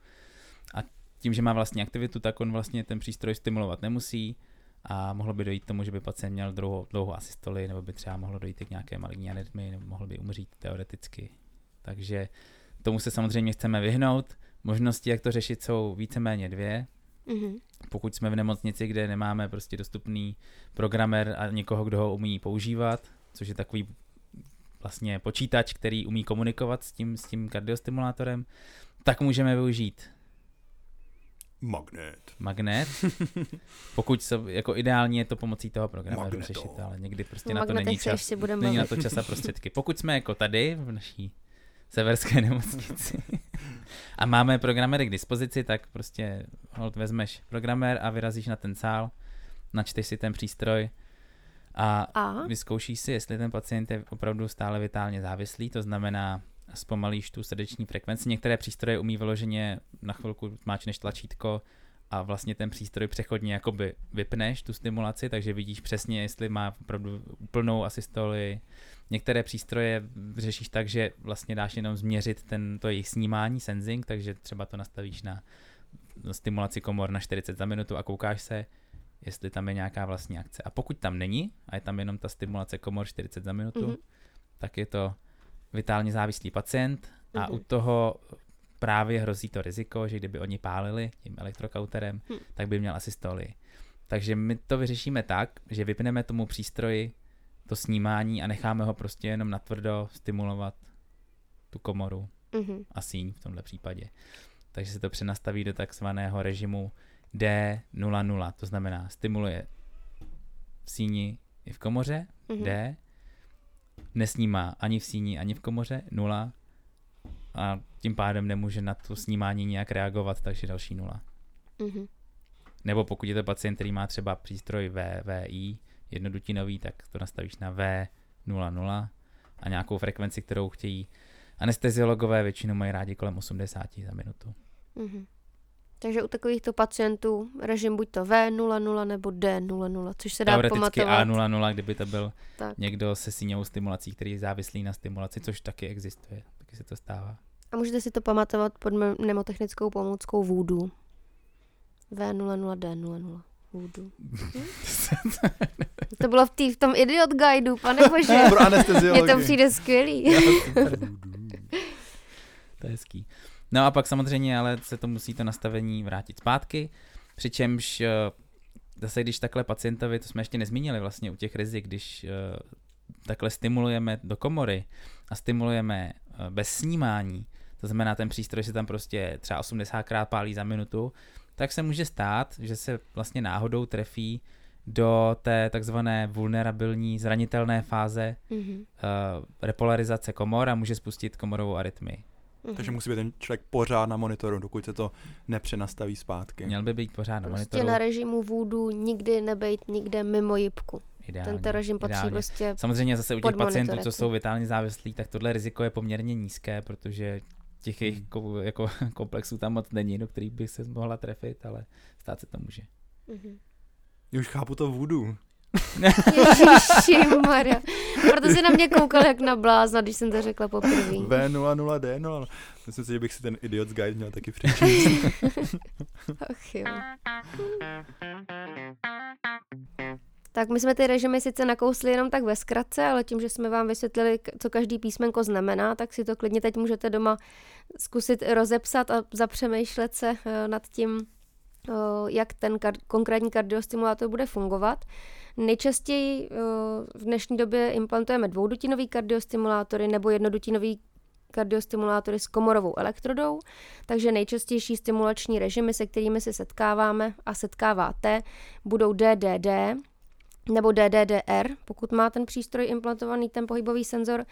a tím, že má vlastní aktivitu, tak on vlastně ten přístroj stimulovat nemusí a mohlo by dojít k tomu, že by pacient měl dlouhou, dlouhou asystoli, nebo by třeba mohlo dojít k nějaké maligní arytmii, nebo mohl by umřít teoreticky. Takže tomu se samozřejmě chceme vyhnout. Možnosti, jak to řešit, jsou víceméně dvě Mhm. pokud jsme v nemocnici, kde nemáme prostě dostupný programer a někoho, kdo ho umí používat, což je takový vlastně počítač, který umí komunikovat s tím, s tím kardiostimulátorem, tak můžeme využít Magnet. magnet. Pokud se, jako ideální je to pomocí toho Magneto. řešit, ale někdy prostě O na to není čas. ještě budeme Není na to čas a prostředky. Pokud jsme jako tady v naší severské nemocnici a máme programery k dispozici, tak prostě hold vezmeš programér a vyrazíš na ten sál, načteš si ten přístroj a A? vyzkoušíš si, jestli ten pacient je opravdu stále vitálně závislý, to znamená zpomalíš tu srdeční frekvenci. Některé přístroje umí vyloženě na chvilku máčneš tlačítko a vlastně ten přístroj přechodně jakoby vypneš tu stimulaci, takže vidíš přesně, jestli má opravdu úplnou asystoli. Některé přístroje řešíš tak, že vlastně dáš jenom změřit ten, to jejich snímání, sensing, takže třeba to nastavíš na stimulaci komor na 40 za minutu a koukáš se, jestli tam je nějaká vlastní akce. A pokud tam není a je tam jenom ta stimulace komor 40 za minutu, Mhm. mm-hmm. tak je to vitálně závislý pacient a Mhm. u toho právě hrozí to riziko, že kdyby oni pálili tím elektrokauterem, Hm. tak by měl asystoli. Takže my to vyřešíme tak, že vypneme tomu přístroji to snímání a necháme ho prostě jenom natvrdo stimulovat tu komoru Mhm. a síň v tomhle případě. Takže se to přenastaví do takzvaného režimu D00, to znamená stimuluje v síni i v komoře, Mhm. D, nesnímá ani v síni, ani v komoře, 0 a tím pádem nemůže na to snímání nějak reagovat, takže další 0. Mhm. Nebo pokud je to pacient, který má třeba přístroj VVI, jednodutinový, tak to nastavíš na V00 a nějakou frekvenci, kterou chtějí Anesteziologové většinou mají rádi kolem 80 za minutu. Mhm. Takže u takovýchto pacientů režim buď to V00 nebo D00, což se dá Teoreticky pamatovat. A00, kdyby to byl Tak. někdo se síňovou stimulací, který je závislý na stimulaci, což taky existuje, taky se to stává. A můžete si to pamatovat pod mnemotechnickou pomůckou Voodoo. V00, D00. Voodoo. Hm? to bylo v, tý, v tom Idiot Guideu, pane bože. Pro Mně to přijde skvělý. To je hezký. No a pak samozřejmě ale se to musí to nastavení vrátit zpátky, přičemž eh, zase když takhle pacientovi, to jsme ještě nezmínili vlastně u těch rizik, když eh, takhle stimulujeme do komory a stimulujeme eh, bez snímání, to znamená ten přístroj se tam prostě třeba 80krát pálí za minutu, tak se může stát, že se vlastně náhodou trefí do té takzvané vulnerabilní zranitelné fáze Mhm. uh, repolarizace komor a může spustit komorovou arytmii. Mhm. Takže musí být ten člověk pořád na monitoru, dokud se to nepřenastaví zpátky. Měl by být pořád na Prostě monitoru. na režimu Voodoo nikdy nebejt nikde mimo jipku. Ideálně, Tento režim patří ideálně. prostě Samozřejmě zase u těch pacientů, co jsou vitálně závislí, tak tohle riziko je poměrně nízké, protože těch jejich Hmm. ko- jako komplexů tam moc není, do kterých by se mohla trefit, ale stát se to může. Mhm. Já už chápu to voodoo. Maria. Proto si na mě koukal jak na blázna, když jsem to řekla poprvé. V00D0. Myslím si, že bych si ten Idiot's Guide měl taky přečíst. Ach jo. Tak my jsme ty režimy sice nakousli jenom tak ve zkratce, ale tím, že jsme vám vysvětlili, co každý písmenko znamená, tak si to klidně teď můžete doma zkusit rozepsat a zapřemýšlet se eh, nad tím, eh, jak ten kar- konkrétní kardiostimulátor bude fungovat. Nejčastěji eh, v dnešní době implantujeme dvoudutinový kardiostimulátory nebo jednodutinový kardiostimulátory s komorovou elektrodou, takže nejčastější stimulační režimy, se kterými se setkáváme a setkáváte, budou DDD nebo DDDR, pokud má ten přístroj implantovaný ten pohybový senzor,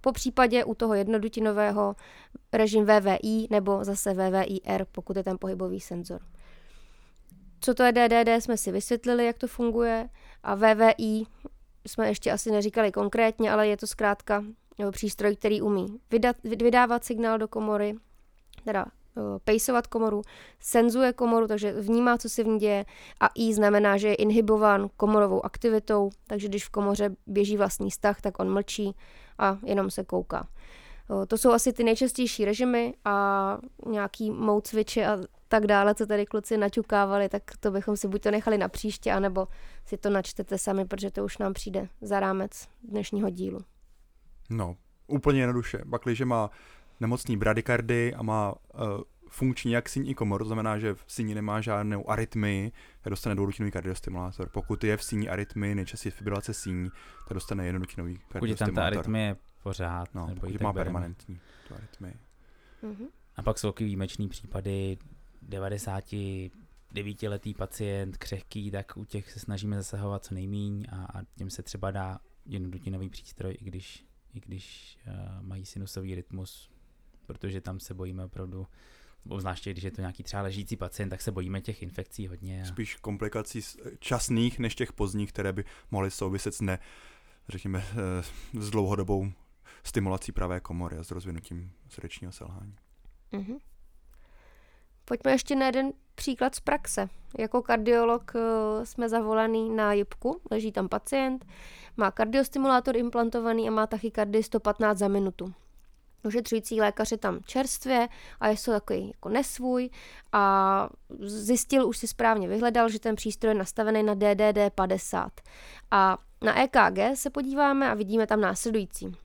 po případě u toho jednodutinového režim VVI nebo zase VVIR, pokud je ten pohybový senzor. Co to je DDD, jsme si vysvětlili, jak to funguje a VVI jsme ještě asi neříkali konkrétně, ale je to zkrátka eh, přístroj, který umí vydat, vydávat signál do komory, teda eh, pejsovat komoru, senzuje komoru, takže vnímá, co se v ní děje a I znamená, že je inhibován komorovou aktivitou, takže když v komoře běží vlastní vztah, tak on mlčí a jenom se kouká. Eh, To jsou asi ty nejčastější režimy a nějaký mode switchy a tak dále, co tady kluci naťukávali, tak to bychom si buď to nechali na příště, anebo si to načtete sami, protože to už nám přijde za rámec dnešního dílu. No, úplně jednoduše. Pakliže má nemocný bradykardy a má uh, funkční jak síň i komoru, to znamená, že v síni nemá žádnou arytmii, tak dostane dvoudutinový kardiostimulátor. Pokud je v síni arytmii, nejčastěji fibrilace síní, tak dostane jednodutinový Pokud je tam ta kardiostimulátor. arytmie je pořád, No, nebo pokud má bereme. permanentní tu arytmii. Mhm. A pak jsou taky výjimečný případy 99-letý pacient, křehký, tak u těch se snažíme zasahovat co nejmíň a, a těm se třeba dá jednodutinový přístroj, i když, i když uh, mají sinusový rytmus, protože tam se bojíme opravdu, obzvláště když je to nějaký třeba ležící pacient, tak se bojíme těch infekcí hodně. A Spíš komplikací s- časných než těch pozdních, které by mohly souviset s ne, řekněme, eh, s dlouhodobou stimulací pravé komory a s rozvinutím srdečního selhání. Mhm. Pojďme ještě na jeden příklad z praxe. Jako kardiolog eh, jsme zavolaný na jipku, leží tam pacient, má kardiostimulátor implantovaný a má tachykardii 115 za minutu. Ošetřující lékař je tam čerstvě a je to takový jako nesvůj a zjistil, už si správně vyhledal, že ten přístroj je nastavený na DDD 50. A na EKG se podíváme a vidíme tam následující.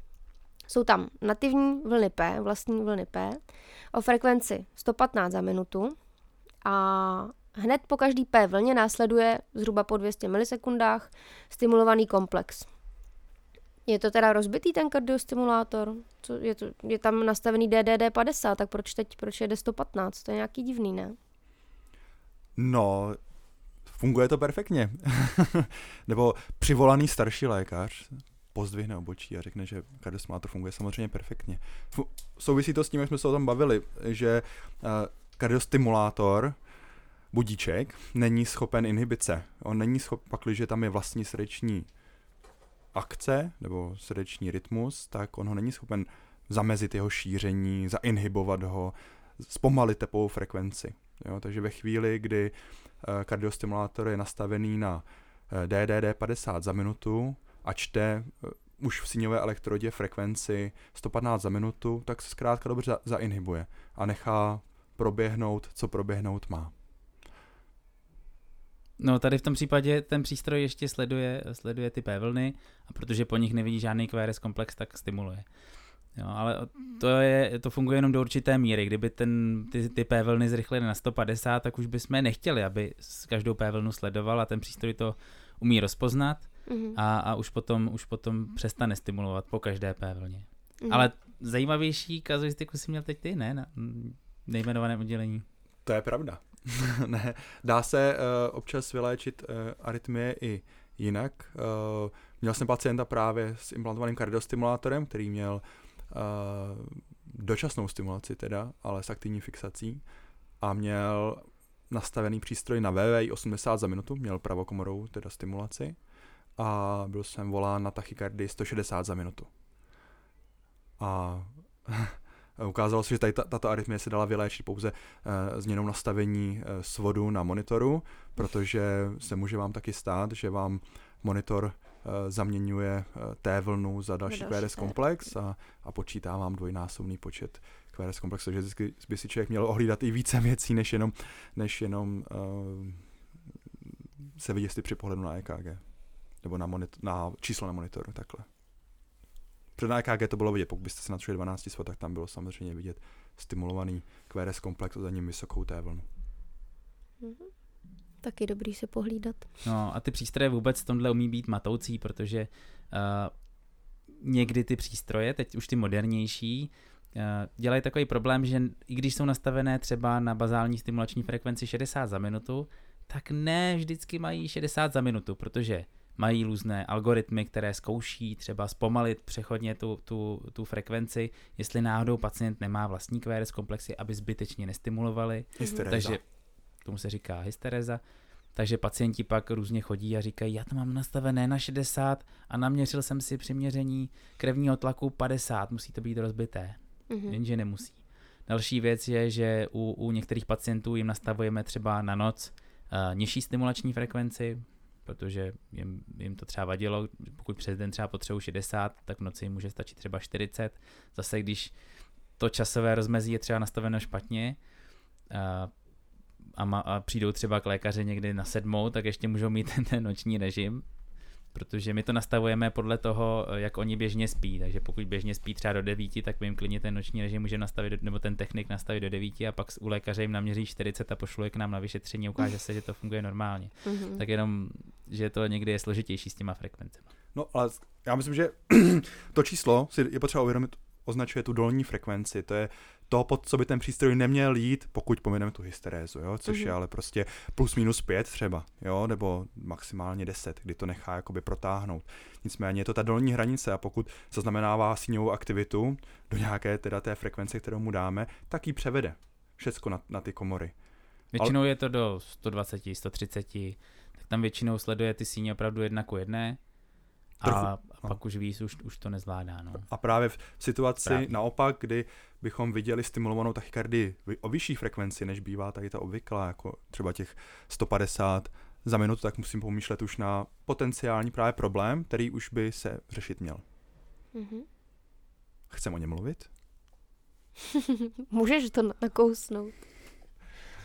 Jsou tam nativní vlny P, vlastní vlny P, o frekvenci 115 za minutu a hned po každý P vlně následuje zhruba po 200 milisekundách stimulovaný komplex. Je to teda rozbitý ten kardiostimulátor? Co, je, to, je tam nastavený DDD 50, tak proč teď, proč jede 115? To je nějaký divný, ne? No, funguje to perfektně. Nebo přivolaný starší lékař pozdvihne obočí a řekne, že kardiostimulátor funguje samozřejmě perfektně. Fu- souvisí to s tím, jak jsme se o tom bavili, že uh, kardiostimulátor budíček není schopen inhibice. On není schopen, pakliže tam je vlastní srdeční akce nebo srdeční rytmus, tak on ho není schopen zamezit jeho šíření, zainhibovat ho, zpomalit tepovou frekvenci. Jo? Takže ve chvíli, kdy uh, kardiostimulátor je nastavený na DDD 50 za minutu a čte uh, už v síňové elektrodě frekvenci 115 za minutu, tak se zkrátka dobře za- zainhibuje a nechá proběhnout, co proběhnout má. No tady v tom případě ten přístroj ještě sleduje, sleduje ty P vlny a protože po nich nevidí žádný QRS komplex, tak stimuluje. Jo, ale to, je, to funguje jenom do určité míry. Kdyby ten, ty, ty P vlny zrychlily na 150, tak už bychom nechtěli, aby s každou P vlnu sledoval a ten přístroj to umí rozpoznat Mhm. a, a už, potom, už potom přestane stimulovat po každé P vlně. Mhm. Ale zajímavější kazuistiku si měl teď ty, ne? Na nejmenovaném oddělení. To je pravda. ne, dá se uh, občas vyléčit uh, arytmie i jinak. Uh, měl jsem pacienta právě s implantovaným kardiostimulátorem, který měl uh, dočasnou stimulaci teda, ale s aktivní fixací a měl nastavený přístroj na VVI 80 za minutu, měl pravokomorovou teda stimulaci a byl jsem volán na tachykardii 160 za minutu. A ukázalo se, že tady ta, tato arytmie se dala vyléčit pouze uh, změnou nastavení uh, svodu na monitoru, protože se může vám taky stát, že vám monitor uh, zaměňuje uh, T vlnu za další další QRS komplex a, a počítá vám dvojnásobný počet QRS komplexů, takže by si člověk měl ohlídat i více věcí, než jenom, než jenom uh, se vidět si při pohledu na EKG nebo na, monit- na číslo na monitoru, takhle. Před na EKG to bylo vidět, pokud byste se natočili 12 svod, tak tam bylo samozřejmě vidět stimulovaný QRS komplex a za ním vysokou T vlnu. Mhm. Taky dobrý se pohlídat. No a ty přístroje vůbec v tomhle umí být matoucí, protože uh, někdy ty přístroje, teď už ty modernější, uh, dělají takový problém, že i když jsou nastavené třeba na bazální stimulační frekvenci 60 za minutu, tak ne vždycky mají 60 za minutu, protože mají různé algoritmy, které zkouší třeba zpomalit přechodně tu, tu, tu frekvenci, jestli náhodou pacient nemá vlastní QRS komplexy, aby zbytečně nestimulovali. Hysteréza. Takže tomu se říká hystereza. Takže pacienti pak různě chodí a říkají, já to mám nastavené na 60 a naměřil jsem si při měření krevního tlaku 50, musí to být rozbité. Mhm. Jenže nemusí. Další věc je, že u, u některých pacientů jim nastavujeme třeba na noc uh, nižší stimulační frekvenci, protože jim, jim to třeba vadilo, pokud přes den třeba potřebují 60, tak v noci jim může stačit třeba 40. Zase když to časové rozmezí je třeba nastaveno špatně, uh, a, ma, a přijdou třeba k lékaři někdy na sedmou, tak ještě můžou mít ten, ten noční režim, protože my to nastavujeme podle toho, jak oni běžně spí, takže pokud běžně spí třeba do devíti, tak my jim klidně ten noční režim může nastavit, do- nebo ten technik nastavit do devíti a pak u lékaře jim naměří 40 a pošlu je k nám na vyšetření a ukáže se, že to funguje normálně. Mhm. Tak jenom, že to někdy je složitější s těma frekvencemi. No, ale já myslím, že to číslo si je potřeba uvědomit, označuje tu dolní frekvenci, to je to, pod co by ten přístroj neměl jít, pokud pomineme tu hysterézu, jo, což Mhm. je ale prostě plus minus pět třeba, jo, nebo maximálně 10, kdy to nechá jakoby protáhnout. Nicméně je to ta dolní hranice a pokud zaznamenává síňovou aktivitu do nějaké teda té frekvence, kterou mu dáme, tak ji převede všecko na, na ty komory. Většinou je to do 120, 130, tak tam většinou sleduje ty síně opravdu jedna ku jedné Trochu- a no. pak už víc, už, už to nezvládá. No. A právě v situaci Právě. naopak, kdy bychom viděli stimulovanou tachykardii o vyšší frekvenci, než bývá tady ta obvyklá, jako třeba těch 150 za minutu, tak musím pomýšlet už na potenciální právě problém, který už by se řešit měl. Mhm. Chcem o něm mluvit? Můžeš to na- nakousnout.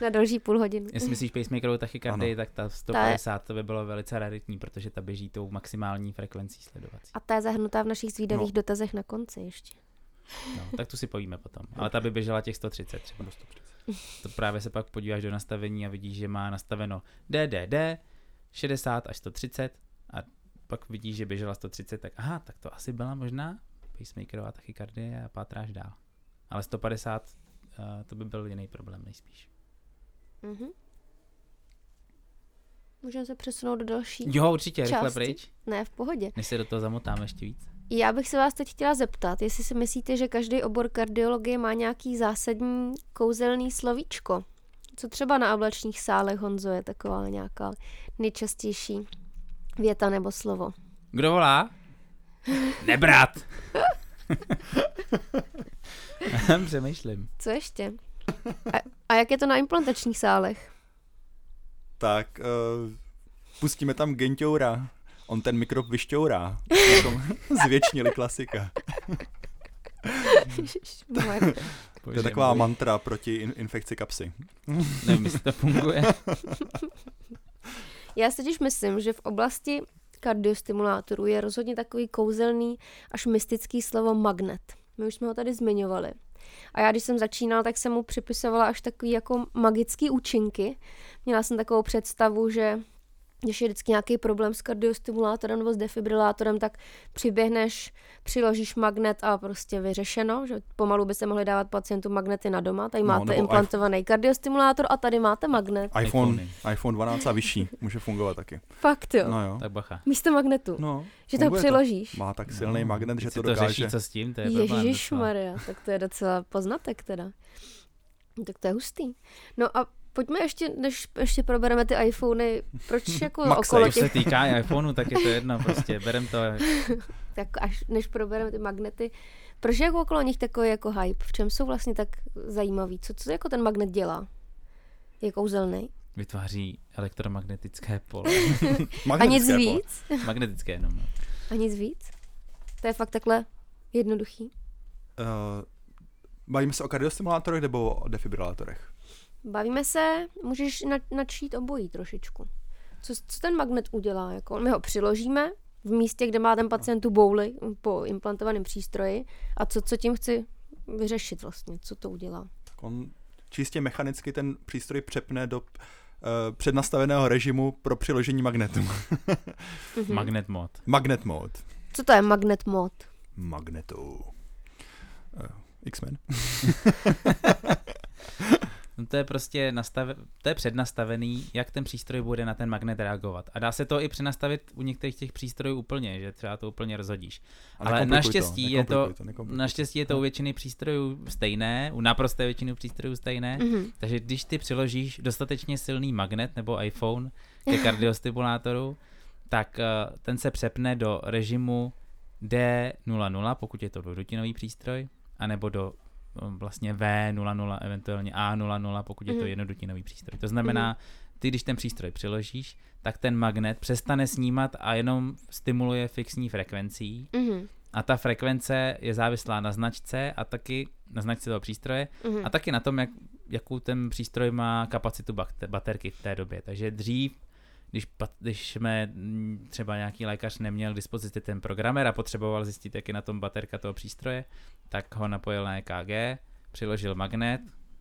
Na další půl hodinu. Jestli myslíš pacemakerovou tachykardii, tak ta 150 to by bylo velice raritní, protože ta běží tou maximální frekvencí sledovací. A ta je zahrnutá v našich zvídavých No. dotazech na konci ještě. No, tak tu si povíme potom. Ale ta by běžela těch 130 třeba. To právě se pak podíváš do nastavení a vidíš, že má nastaveno DDD 60 až 130 a pak vidíš, že běžela 130, tak aha, tak to asi byla možná pacemakerová tachykardie a pátráš dál. Ale 150 uh, to by byl jiný problém nejspíš. Mhm. Můžeme se přesunout do další? Jo, určitě, rychle Části. pryč, Ne, v pohodě. než se do toho zamotáme ještě víc. Já bych se vás teď chtěla zeptat, jestli si myslíte, že každý obor kardiologie má nějaký zásadní kouzelný slovíčko. Co třeba na ablačních sálech, Honzo, je taková nějaká nejčastější věta nebo slovo? Kdo volá? Nebrat! Přemýšlím. Co ještě? A, a jak je to na implantačních sálech? Tak uh, pustíme tam Genťoura. On ten mikrop vyšťourá. Zvětšnili klasika. To je taková mantra proti in- infekci kapsy. Nevím, jestli to funguje. Já si totiž myslím, že v oblasti kardiostimulátorů je rozhodně takový kouzelný až mystický slovo magnet. My už jsme ho tady zmiňovali. A já, když jsem začínala, tak jsem mu připisovala až takový jako magický účinky. Měla jsem takovou představu, že když je vždycky nějaký problém s kardiostimulátorem nebo s defibrilátorem, tak přiběhneš, přiložíš magnet a prostě vyřešeno, že pomalu by se mohli dávat pacientům magnety na doma. Tady No, máte implantovaný kardiostimulátor a tady máte magnet. iPhone, iPhone 12 a vyšší může fungovat taky. Fakt jo. No jo. Tak bacha. Místo magnetu. No, že to přiložíš. Má tak silný magnet, že to dokáže. řeší, co s tím, to je problém. Ježíš. Maria, tak to je docela poznatek teda. Tak to je hustý. No a pojďme ještě, než ještě probereme ty iPhony, proč jako Maxej. okolo To se těch, týká iPhoneu, tak je to jedno, prostě berem to. tak až než probereme ty magnety, proč je jako okolo nich takový jako hype? V čem jsou vlastně tak zajímavý? Co, co jako ten magnet dělá? Je kouzelný? Vytváří elektromagnetické pole. A nic Magnetické pole. víc? Magnetické jenom. no. A nic víc? To je fakt takhle jednoduchý? Uh, bavíme se o kardiostimulátorech nebo o defibrilátorech? Bavíme se, můžeš na, načít obojí trošičku. Co, co ten magnet udělá? Jako, my ho přiložíme v místě, kde má ten pacient tu bouli po implantovaném přístroji a co, co tím chci vyřešit vlastně, co to udělá. Tak on čistě mechanicky ten přístroj přepne do uh, přednastaveného režimu pro přiložení magnetu. Mhm. Magnet mod. Magnet mode. Co to je magnet mod? Magnetu. Uh, X-Men. No to je prostě nastave, to je přednastavený, jak ten přístroj bude na ten magnet reagovat. A dá se to i přenastavit u některých těch přístrojů úplně, že třeba to úplně rozhodíš. A Ale naštěstí je to- nekomplikuj Naštěstí je to u většiny přístrojů stejné, u naprosté většiny přístrojů stejné, Mhm. takže když ty přiložíš dostatečně silný magnet nebo iPhone ke kardiostimulátoru, tak eh, ten se přepne do režimu D00, pokud je to dvoudutinový přístroj, anebo do vlastně V00, eventuálně A00, pokud je to Mhm. jednodutinový přístroj. To znamená, ty když ten přístroj přiložíš, tak ten magnet přestane snímat a jenom stimuluje fixní frekvencí Mhm. a ta frekvence je závislá na značce a taky na značce toho přístroje Mhm. a taky na tom, jak, jakou ten přístroj má kapacitu baterky v té době. Takže dřív, když, když jsme mm, třeba nějaký lékař neměl k dispozici ten programer a potřeboval zjistit, jak je na tom baterka toho přístroje, tak ho napojil na EKG, přiložil magnet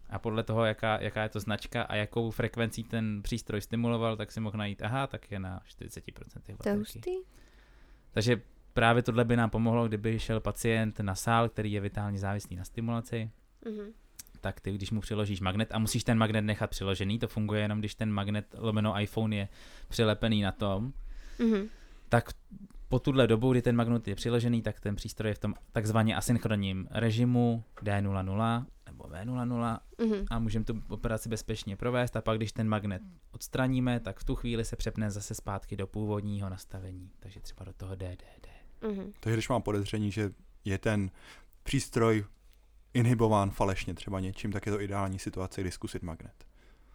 a podle toho, jaká, jaká je to značka a jakou frekvencí ten přístroj stimuloval, tak si mohl najít, aha, tak je na 40% To je baterky. hustý. Takže právě tohle by nám pomohlo, kdyby šel pacient na sál, který je vitálně závislý na stimulaci, Mhm. Tak ty, když mu přiložíš magnet a musíš ten magnet nechat přiložený, to funguje jenom, když ten magnet lomeno iPhone je přilepený na tom, Mhm. tak po tuhle dobu, kdy ten magnet je přiložený, tak ten přístroj je v tom takzvaně asynchronním režimu D00 nebo V00 Mhm. a můžeme tu operaci bezpečně provést a pak, když ten magnet odstraníme, tak v tu chvíli se přepne zase zpátky do původního nastavení, takže třeba do toho DDD. Mhm. Takže když mám podezření, že je ten přístroj inhibován falešně třeba něčím, tak je to ideální situace, kdy zkusit magnet.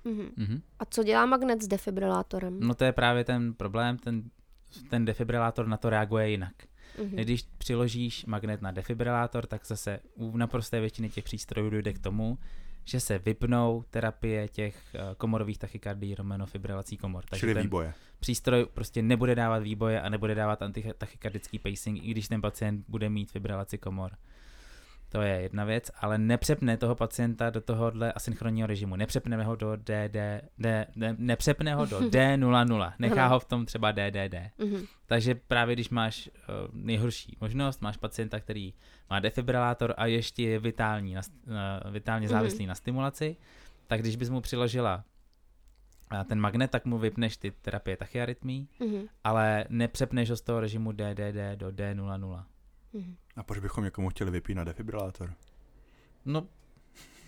Mhm. Mhm. A co dělá magnet s defibrilátorem? No to je právě ten problém, ten, ten defibrilátor na to reaguje jinak. Mhm. Když přiložíš magnet na defibrilátor, tak zase u naprosté většiny těch přístrojů dojde k tomu, že se vypnou terapie těch eh, komorových tachykardií, romenofibrilací komor. Takže Čili ten výboje. přístroj prostě nebude dávat výboje a nebude dávat antitachykardický pacing, i když ten pacient bude mít fibrilaci komor. To je jedna věc, ale nepřepne toho pacienta do tohohle asynchronního režimu. Nepřepne ho do DD, D, ne, nepřepne ho do D00. Nechá ho v tom třeba DDD. Mhm. Takže právě když máš uh, nejhorší možnost, máš pacienta, který má defibrilátor a ještě je vitální, na, uh, vitálně Mhm. závislý na stimulaci, tak když bys mu přiložila uh, ten magnet, tak mu vypneš ty terapie tachyarytmí, Mhm. ale nepřepneš ho z toho režimu DDD do D00. Mhm. A proč bychom někomu chtěli vypínat defibrilátor? No,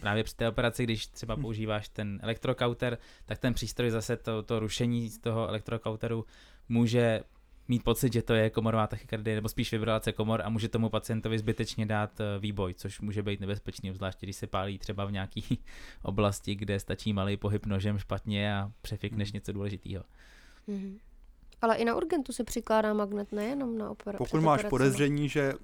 právě při té operaci, když třeba Hm. používáš ten elektrokauter, tak ten přístroj zase to, to rušení z toho elektrokauteru může mít pocit, že to je komorová tachykardie, nebo spíš fibrilace komor a může tomu pacientovi zbytečně dát eh, výboj, což může být nebezpečný, zvláště když se pálí třeba v nějaký oblasti, kde stačí malý pohyb nožem špatně a přefikneš Hmm. něco důležitého. Mhm. Ale i na urgentu se přikládá magnet, nejenom na operaci. Pokud máš podezření, že uh,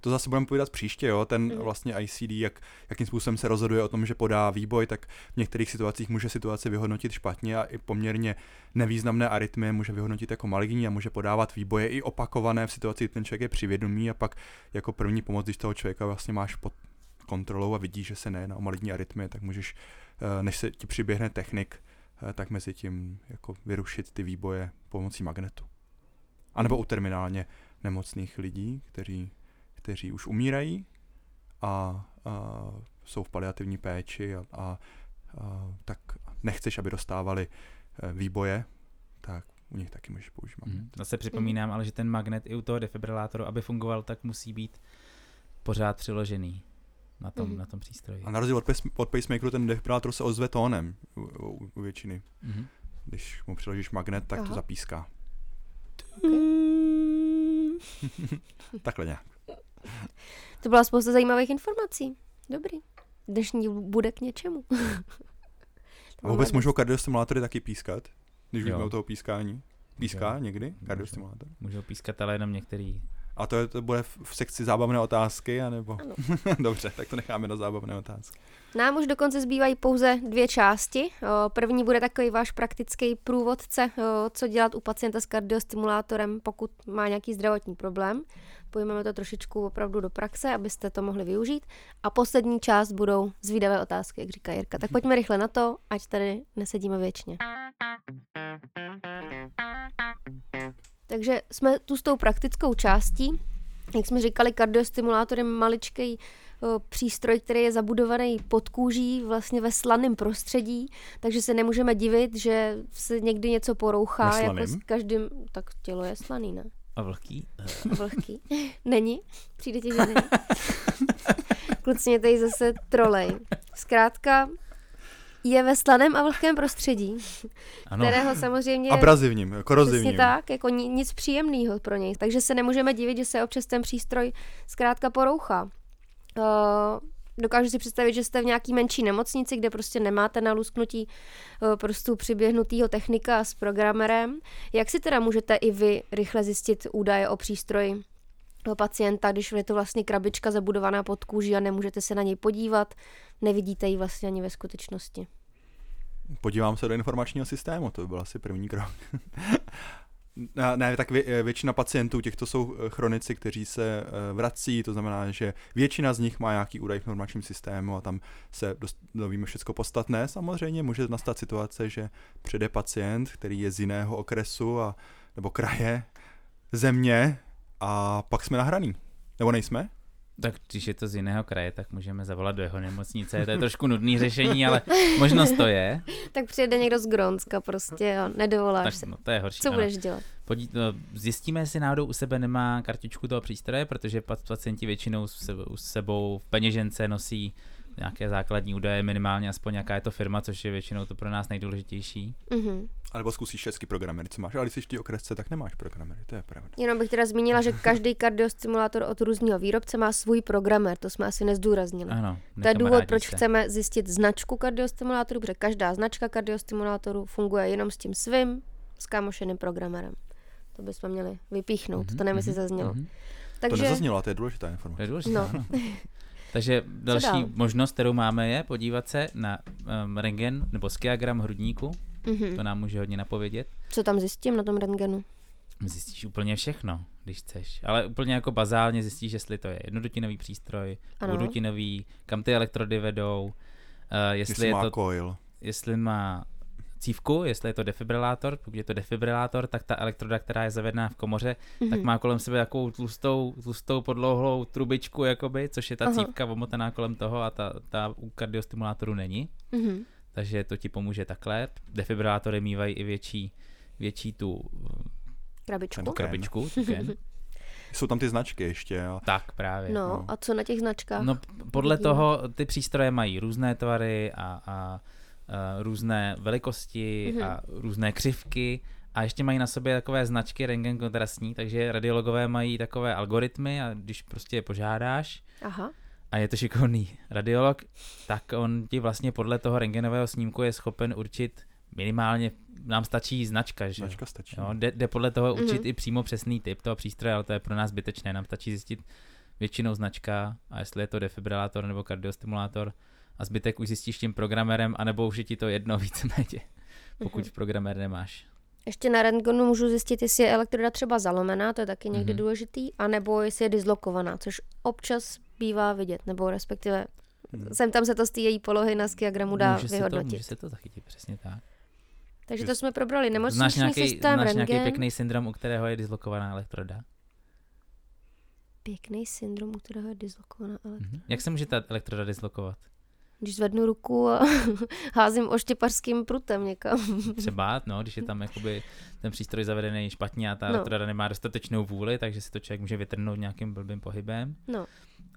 to zase budeme povídat příště, jo, ten Mhm. vlastně ICD, jak, jakým způsobem se rozhoduje o tom, že podá výboj, tak v některých situacích může situaci vyhodnotit špatně a i poměrně nevýznamné arytmie může vyhodnotit jako maligní a může podávat výboje i opakované v situaci, kdy ten člověk je přivědomý a pak jako první pomoc, když toho člověka vlastně máš pod kontrolou a vidíš, že se nejedná o maligní arytmie, tak můžeš, eh, než se ti přiběhne technik, tak mezi tím jako vyrušit ty výboje pomocí magnetu. A nebo u terminálně nemocných lidí, kteří, kteří už umírají a, a jsou v paliativní péči a, a, a tak nechceš, aby dostávali eh, výboje, tak u nich taky můžeš použít magnet. Mhm. Zase připomínám, ale že ten magnet i u toho defibrilátoru, aby fungoval, tak musí být pořád přiložený na tom, Mhm. na tom přístroji. A na rozdíl od, pace- od pacemakeru ten defibrilátor se ozve tónem u, u, u většiny. Mhm. Když mu přiložíš magnet, tak Aha. to zapíská. Mm, Takhle nějak. to byla spousta zajímavých informací. Dobrý. Dnešní bude k něčemu. A vůbec můžou kardiostimulátory taky pískat? Když mluvíme o toho pískání? Píská Jo. někdy kardiostimulátor? Můžou pískat, ale jenom některý. A to, je, to bude v, v sekci zábavné otázky, anebo? Ano. Dobře, tak to necháme na zábavné otázky. Nám už dokonce zbývají pouze dvě části. První bude takový váš praktický průvodce, co dělat u pacienta s kardiostimulátorem, pokud má nějaký zdravotní problém. Pojmeme to trošičku opravdu do praxe, abyste to mohli využít. A poslední část budou zvídavé otázky, jak říká Jirka. Tak pojďme rychle na to, ať tady nesedíme věčně. Takže jsme tu s tou praktickou částí. Jak jsme říkali, kardiostimulátor je maličký o, přístroj, který je zabudovaný pod kůží, vlastně ve slaném prostředí, takže se nemůžeme divit, že se někdy něco porouchá. Ve Jako s každým, tak tělo je slaný, ne? A vlhký? Vlhký. Není? Přijde ti, že není? Kluci mě tady zase trolej. Zkrátka je ve slaném a vlhkém prostředí, Ano. kterého samozřejmě... Abrazivním, korozivním. Přesně tak, jako ni- nic příjemného pro něj. Takže se nemůžeme divit, že se občas ten přístroj zkrátka porouchá. Uh, dokážu si představit, že jste v nějaký menší nemocnici, kde prostě nemáte na lusknutí uh, prostě přiběhnutýho technika s programerem. Jak si teda můžete i vy rychle zjistit údaje o přístroji toho pacienta, když je to vlastně krabička zabudovaná pod kůží a nemůžete se na něj podívat, nevidíte ji vlastně ani ve skutečnosti. Podívám se do informačního systému, to by byl asi první krok. Ne, tak vě, většina pacientů těchto jsou eh, chronici, kteří se eh, vrací, to znamená, že většina z nich má nějaký údaj v informačním systému a tam se dost- dovíme všechno podstatné. Samozřejmě může nastat situace, že přijde pacient, který je z jiného okresu a, nebo kraje, země a pak jsme nahraný. Nebo nejsme? Tak když je to z jiného kraje, tak můžeme zavolat do jeho nemocnice. To je trošku nudný řešení, ale možnost to je. Tak přijede někdo z Grónska prostě a nedovoláš Tak se. no, to je horší. Co ano. budeš dělat? Podí, no, zjistíme, jestli náhodou u sebe nemá kartičku toho přístroje, protože pa- pacienti většinou s sebou, s sebou v peněžence nosí nějaké základní údaje, minimálně aspoň jaká je to firma, což je většinou to pro nás nejdůležitější. Mhm. A nebo zkusíš český programery, co máš. Ale když jsi v té okresce, tak nemáš programery, to je pravda. Jenom bych teda zmínila, že každý kardiostimulátor od různého výrobce má svůj programer, to jsme asi nezdůraznili. Ano, To je důvod, proč se. chceme zjistit značku kardiostimulátoru, protože každá značka kardiostimulátoru funguje jenom s tím svým skámošeným programerem. To bychom měli vypíchnout, Mhm, to nevím, jestli mhm, zaznělo. mhm. To Takže nezaznělo, a to je důležitá To informace. je důležité, No. Takže další možnost, kterou máme, je podívat se na um, rengen nebo skiagram hrudníku. mhm. To nám může hodně napovědět. co tam zjistím na tom rentgenu? Zjistíš úplně všechno, když chceš. Ale úplně jako bazálně zjistíš, jestli to je jednodutinový přístroj, dvoudutinový, kam ty elektrody vedou, uh, jestli, Jestli je má to, coil. jestli má cívku, jestli je to defibrilátor, pokud je to defibrilátor, tak ta elektroda, která je zavedená v komoře, Mhm. tak má kolem sebe takovou tlustou, tlustou podlouhlou trubičku, jakoby, což je ta Aha. cívka omotaná kolem toho a ta, ta u kardiostimulátoru není. Mhm. Takže to ti pomůže takhle. Defibrilátory mývají i větší, větší tu, Krabičku. tu Ken. krabičku. tu ken. Jsou tam ty značky ještě. A tak právě. No, no. a co na těch značkách? No, podle toho ty přístroje mají různé tvary a, a různé velikosti Mhm. a různé křivky A ještě mají na sobě takové značky rengen kontrastní, takže radiologové mají takové algoritmy a když prostě je požádáš Aha. a je to šikovný radiolog, tak on ti vlastně podle toho rengenového snímku je schopen určit minimálně, nám stačí značka, že? Značka stačí. Jo, jde, jde podle toho určit Mhm. i přímo přesný typ toho přístroje, ale to je pro nás zbytečné. Nám stačí zjistit většinou značka a jestli je to defibrilátor nebo kardiostimulátor a zbytek už zjistíš tím programerem, anebo už je ti to jedno víceméně, pokud Mhm. programér nemáš. Ještě na rentgenu můžu zjistit, jestli je elektroda třeba zalomená, to je taky někdy Mhm. důležitý, anebo jestli je dislokovaná, což občas bývá vidět, nebo respektive Hmm. sem tam se to z té její polohy na skiagramu dá může, se to, vyhodnotit. může se to zachytit, přesně tak. Takže to jsme probrali. Znáš Nemocniční nějaký, systém, znáš nějaký pěkný syndrom, u kterého je dislokovaná elektroda? Pěkný syndrom, u kterého je dislokovaná elektroda. Mhm. Jak se může ta elektroda dislokovat? Když zvednu ruku a házím oštěpařským prutem někam. Třeba, no, když je tam jakoby ten přístroj zavedený špatně a ta No. elektroda nemá dostatečnou vůli, takže si to člověk může vytrhnout nějakým blbým pohybem. No.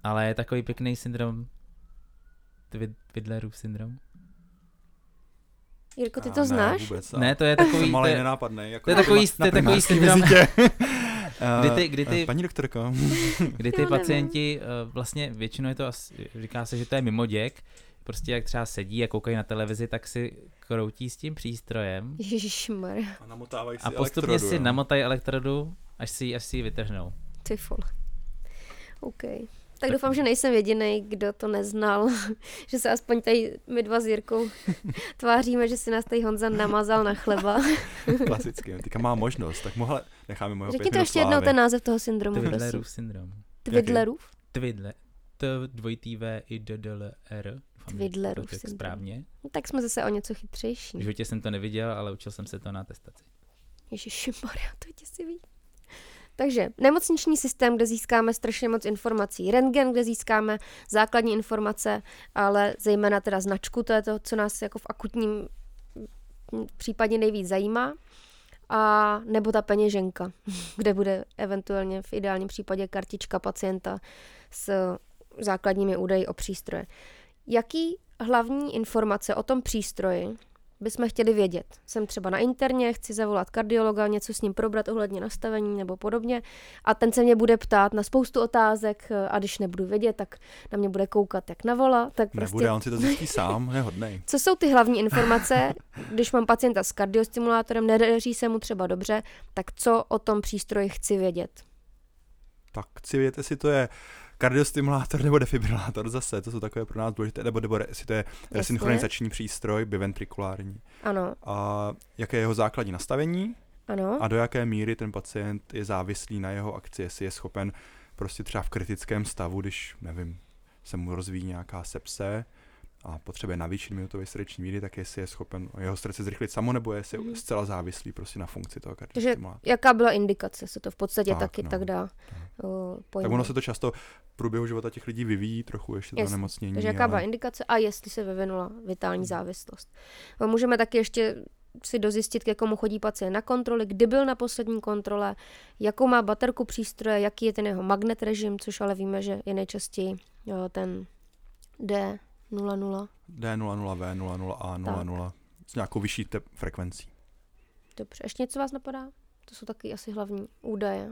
Ale je takový pěkný syndrom, Twi- Twidlerův syndrom? Jirko, ty A to ne, znáš? Vůbec, Ne, to je takový, to malý je, nenápadný. Jako to je na takový- je na takový syndrom. vizitě. Kdy Eh, ty- kdy ty- eh, Paní doktorko, kdy ty pacienti, eh, vlastně většinou je to, asi, říká se, že to je mimoděk, prostě jak třeba sedí a koukají na televizi, tak si kroutí s tím přístrojem Ježišmarja, a namotávají si a postupně elektrodu, si jo. namotají elektrodu, až si, ji- až si ji vytrhnou. ty vole. OK. Tak doufám, že nejsem jediný, kdo to neznal, že se aspoň tady my dva s Jirkou tváříme, že si nás tady Honza namazal na chleba. Klasicky. Teďka má možnost, tak mohla necháme mojeho Řekni to ještě jednou ten název toho syndromu, prosím. Twidlerův syndrom. Twidlerův? Twidle. T dvojitý V i D D L R. To řekl syndrom. správně. No, tak jsme zase o něco chytřejší. V životě jsem to neviděl, ale učil jsem se to na testaci. Ježišmarja, to je děsivý. Takže nemocniční systém, kde získáme strašně moc informací. Rentgen, kde získáme základní informace, ale zejména teda značku, to je to, co nás jako v akutním případě nejvíc zajímá. A nebo ta peněženka, kde bude eventuálně v ideálním případě kartička pacienta s základními údaji o přístroje. Jaký hlavní informace o tom přístroji bychom chtěli vědět. Jsem třeba na interně, chci zavolat kardiologa, něco s ním probrat ohledně nastavení nebo podobně a ten se mě bude ptát na spoustu otázek eh, a když nebudu vědět, tak na mě bude koukat jak na vola, tak prostě... Nebude, on si to zjistí sám, je hodnej. Co jsou ty hlavní informace, když mám pacienta s kardiostimulátorem, nedaří se mu třeba dobře, tak co o tom přístroji chci vědět? Tak chci vědět, jestli to je kardiostimulátor nebo defibrilátor zase, to jsou takové pro nás důležité, nebo, nebo jestli to je resynchronizační přístroj, biventrikulární. Ano, A jaké je jeho základní nastavení ano. a do jaké míry ten pacient je závislý na jeho akci, jestli je schopen prostě třeba v kritickém stavu, když, nevím, se mu rozvíjí nějaká sepse a potřebuje navýšit minutový srdeční míry, tak jestli je schopen jeho srdce zrychlit samo, nebo jestli je zcela závislý prostě na funkci toho Takže kardiostimulátora. jaká byla indikace, se to v podstatě Tak, taky no. tak dá Tak. uh, Tak ono se to často v průběhu života těch lidí vyvíjí trochu ještě to nemocnění. Takže jaká byla ale... indikace a jestli se vyvinula vitální Hmm. závislost. A můžeme taky ještě si dozjistit, k jakomu chodí pacient na kontroly, kdy byl na poslední kontrole, jakou má baterku přístroje, jaký je ten jeho magnet režim, což ale víme, že je nejčastěji jo, ten D00. D00V, 00A, 00 s nějakou vyšší te- frekvencí. Dobře, ještě něco vás napadá? To jsou taky asi hlavní údaje.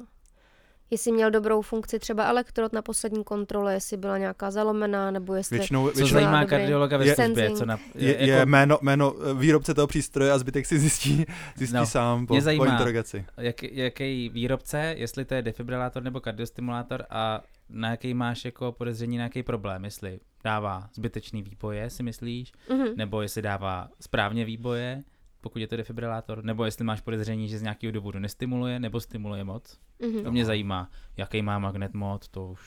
Jestli měl dobrou funkci třeba elektrod na poslední kontrole, jestli byla nějaká zalomená, nebo jestli... Většinou, Co většinou zajímá dobrý kardiologa ve je- službě? Co na, je, je jako, jméno, jméno eh, výrobce toho přístroje a zbytek si zjistí, zjistí No, sám po, mě po zajímá. interrogaci. jak, jaký výrobce, jestli to je defibrilátor nebo kardiostimulátor a na jaký máš jako podezření na jaký problém, jestli dává zbytečný výboje, si myslíš, Mhm. nebo jestli dává správně výboje, pokud je to defibrilátor, nebo jestli máš podezření, že z nějakého důvodu nestimuluje nebo stimuluje moc. Mhm. To mě zajímá, jaký má magnet mod, to už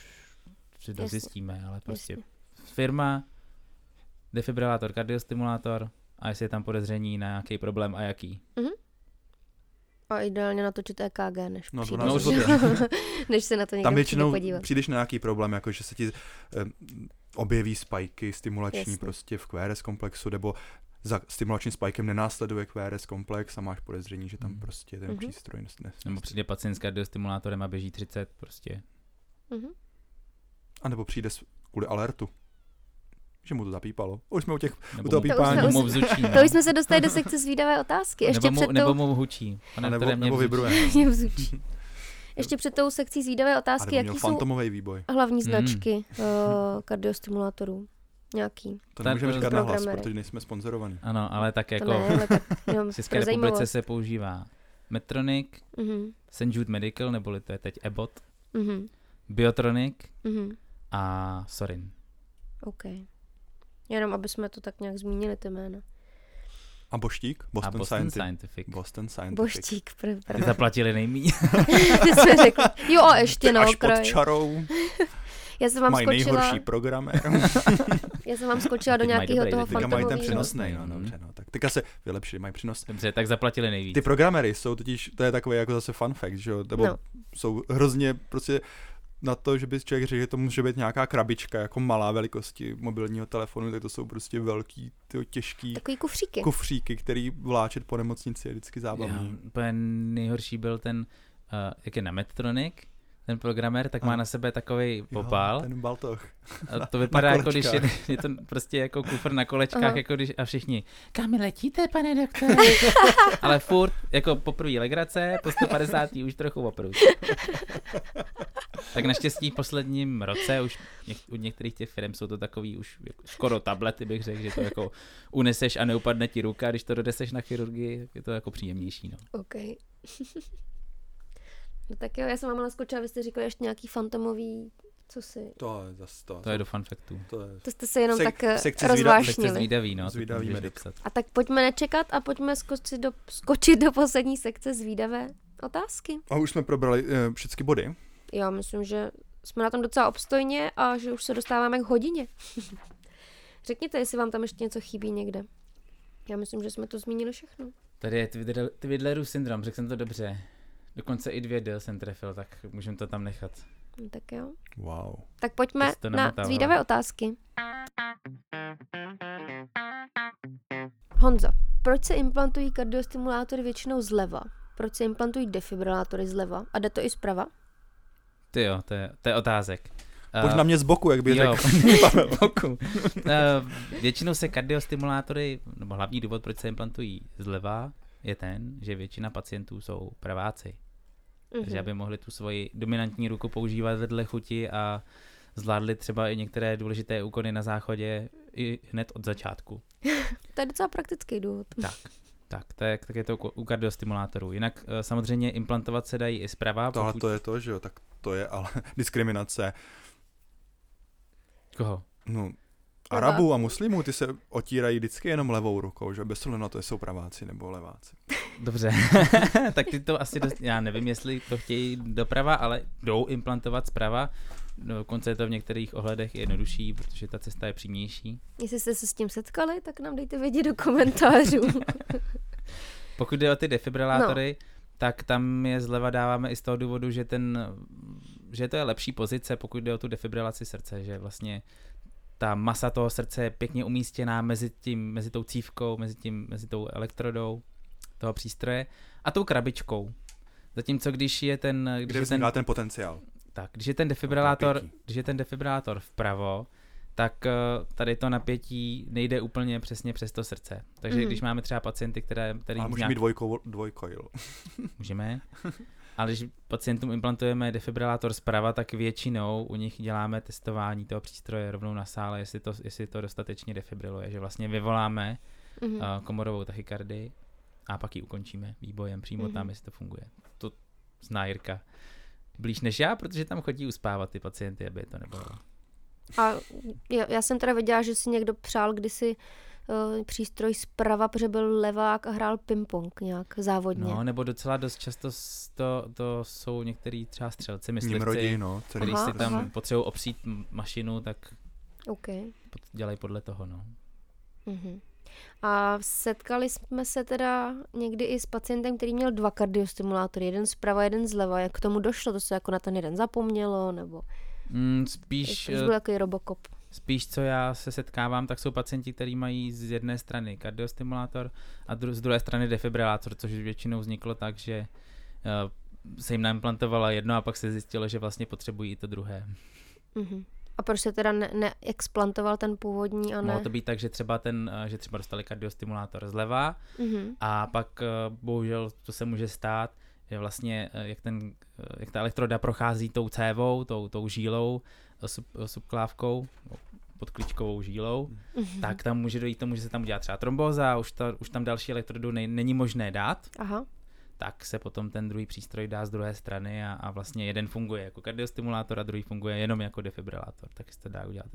si dozjistíme, ale prostě Jasně. firma, defibrilátor, kardiostimulátor a jestli je tam podezření na nějaký problém a jaký. A ideálně natočit EKG, než No, to přijde, nás už že- potom. než se na to někdo Tam většinou podívat. přijdeš na nějaký problém, jako že se ti eh, objeví spajky stimulační Jasně. prostě v QRS komplexu, nebo za stimulačním spajkem nenásleduje QRS komplex a máš podezření, že tam Mhm. prostě ten Mhm. přístroj nes, nes, Nebo přijde pacient s kardiostimulátorem a běží 30, prostě. Mhm. A nebo přijde kvůli alertu. že mu to zapípalo. Už jsme u těch, u Nebo toho mu- pípání. To už Nebo no. To už jsme se dostali do sekce zvídavé otázky. Ještě nebo, mu, před nebo tou... mu hučí. Pane, A nebo, nebo. Mě vzůčí. Ještě před tou sekcí zvídavé otázky, jaký jsou fantomový výboj. hlavní Mm. značky uh, kardiostimulátorů? Nějaký. To nemůžeme říkat na hlas, protože nejsme sponzorovaní. Ano, ale tak To jako ne, ale tak jenom v České republice se používá Medtronic, Mhm, St. Jude Medical, neboli to je teď Abbott, mhm, Biotronic mhm. a Sorin. OK. Jenom, aby jsme to tak nějak zmínili, ty jména. A Boštík? a Boston, Boston Scientific. Scientific. Boston Scientific. Boštík, pr- Ty pr- zaplatili nejmíň. Ty jsme řekli. Jo, a ještě na Až pod okraj. čarou Já jsem vám mají skočila, nejhorší programér. já jsem vám skočila do nějakého toho teďka Teďka mají ten přenosný, no, Mhm. dobře, no. Tak teďka se vylepšili, mají přenosný. Dobře, tak zaplatili nejvíc. Ty programery jsou totiž, to je takový jako zase fun fact, že jo, nebo No. jsou hrozně prostě na to, že by člověk řekl, že to může být nějaká krabička, jako malá velikosti mobilního telefonu, tak to jsou prostě velký, tyjo, těžký Takový kufříky. kufříky, který vláčet po nemocnici je vždycky zábavný. úplně nejhorší byl ten, uh, jak je na Medtronic, ten programér, tak má Ano. na sebe takový popál. Jo, ten baltoch. A to vypadá jako když je, je to prostě jako kufr na kolečkách, Aha. jako když a všichni, kam letíte, pane doktore? Ale furt, jako poprvé legrace, po 150. už trochu oprut. tak naštěstí v posledním roce už něk, u některých těch firm jsou to takový už jako skoro tablety, bych řekl, že to jako uneseš a neupadne ti ruka, když to dodeseš na chirurgii, tak je to jako příjemnější. No. OK. no tak jo, já jsem vám ale skočila, vy jste říkali ještě nějaký fantomový, co si... To je zase to. To je do fun factů. to je To jste se jenom Sek- tak eh, sekci rozvášnili. zvídavý, no. to Zvídavý. A tak pojďme nečekat a pojďme skočit do, skočit do poslední sekce zvídavé otázky. A už jsme probrali uh, všechny body. Já myslím, že jsme na tom docela obstojně a že už se dostáváme k hodině. Řekněte, jestli vám tam ještě něco chybí někde. Já myslím, že jsme to zmínili všechno. Tady je Twidler- Twidlerův syndrom, řekl jsem to dobře. Dokonce i dvě D jsem trefil, tak můžeme to tam nechat. No, tak jo. Wow. Tak pojďme na namotával. zvídavé otázky. Honzo, proč se implantují kardiostimulátory většinou zleva? Proč se implantují defibrilátory zleva? A jde to i zprava? Ty jo, to je, to je otázek. Pojď Eh, na mě z boku, jak by jo, řekl. boku. Uh, většinou se kardiostimulátory, nebo hlavní důvod, proč se implantují zleva, je ten, že většina pacientů jsou praváci. Takže aby mohli tu svoji dominantní ruku používat vedle chuti a zvládli třeba i některé důležité úkony na záchodě i hned od začátku. To je docela praktický důvod. Tak, tak, je, tak je to u- u kardiostimulátorů. Jinak eh, samozřejmě implantovat se dají i zprava. Tohle pokud- to je to, že jo, tak to je ale diskriminace. Koho? No, Arabů a muslimů, ty se otírají vždycky jenom levou rukou, že bez ohledu na to, jestli jsou praváci nebo leváci. Dobře, tak ty to asi dost, já nevím, jestli to chtějí doprava, ale jdou implantovat zprava. Dokonce je to v některých ohledech jednodušší, protože ta cesta je přímější. Jestli jste se s tím setkali, tak nám dejte vědět do komentářů. Pokud jde o ty defibrilátory, no. tak tam je zleva dáváme i z toho důvodu, že ten, že to je lepší pozice, pokud jde o tu defibrilaci srdce, že vlastně ta masa toho srdce je pěkně umístěná mezi, tím, mezi tou cívkou, mezi, tím, mezi tou elektrodou toho přístroje a tou krabičkou. Zatímco když je ten, když Kde je ten, ten potenciál? tak, když je ten defibrilátor, když je ten defibrilátor vpravo, tak eh, tady to napětí nejde úplně přesně přes to srdce. Takže Mhm. mm-hmm. když máme třeba pacienty, které, který Ale může mít dvojko, dvojkoil. Můžeme. Ale když pacientům implantujeme defibrilátor zprava, tak většinou u nich děláme testování toho přístroje rovnou na sále, jestli to, jestli to dostatečně defibriluje, že vlastně vyvoláme Mhm. uh, komorovou tachykardii a pak ji ukončíme výbojem přímo Mhm. tam, jestli to funguje. To zná Jirka blíž než já, protože tam chodí uspávat ty pacienty, aby je to nebylo. A já, já jsem teda viděla, že si někdo přál kdysi uh, přístroj zprava, protože byl levák a hrál ping-pong nějak závodně. No, nebo docela dost často to, to jsou některý třeba střelci, myslivci, no. Když Aha, si tam aha. potřebují obsít m- mašinu, tak OK. pod- dělají podle toho, no. Mhm. A setkali jsme se teda někdy i s pacientem, který měl dva kardiostimulátory, jeden zprava, jeden zleva. Jak k tomu došlo? To se jako na ten jeden zapomnělo, nebo Mm, spíš, eh, byl takový robokop. Spíš, co já se setkávám, tak jsou pacienti, kteří mají z jedné strany kardiostimulátor a dru- z druhé strany defibrilátor, což většinou vzniklo tak, že eh, se jim naimplantovala jedno a pak se zjistilo, že vlastně potřebují i to druhé. Mhm. A proč se teda ne- neexplantoval ten původní a ne... Mohlo to být tak, že třeba ten, eh, že třeba dostali kardiostimulátor zleva Mhm. a pak eh, bohužel to se může stát, že vlastně eh, jak, ten, eh, jak ta elektroda prochází tou cévou, tou, tou žílou, eh, sub, subklávkou, no, podklíčkovou žílou, Mhm. tak tam může dojít tomu, že se tam udělá třeba trombóza, už, ta, už tam další elektrodu nej, není možné dát, Aha. tak se potom ten druhý přístroj dá z druhé strany a, a vlastně jeden funguje jako kardiostimulátor a druhý funguje jenom jako defibrilátor, tak se to dá udělat.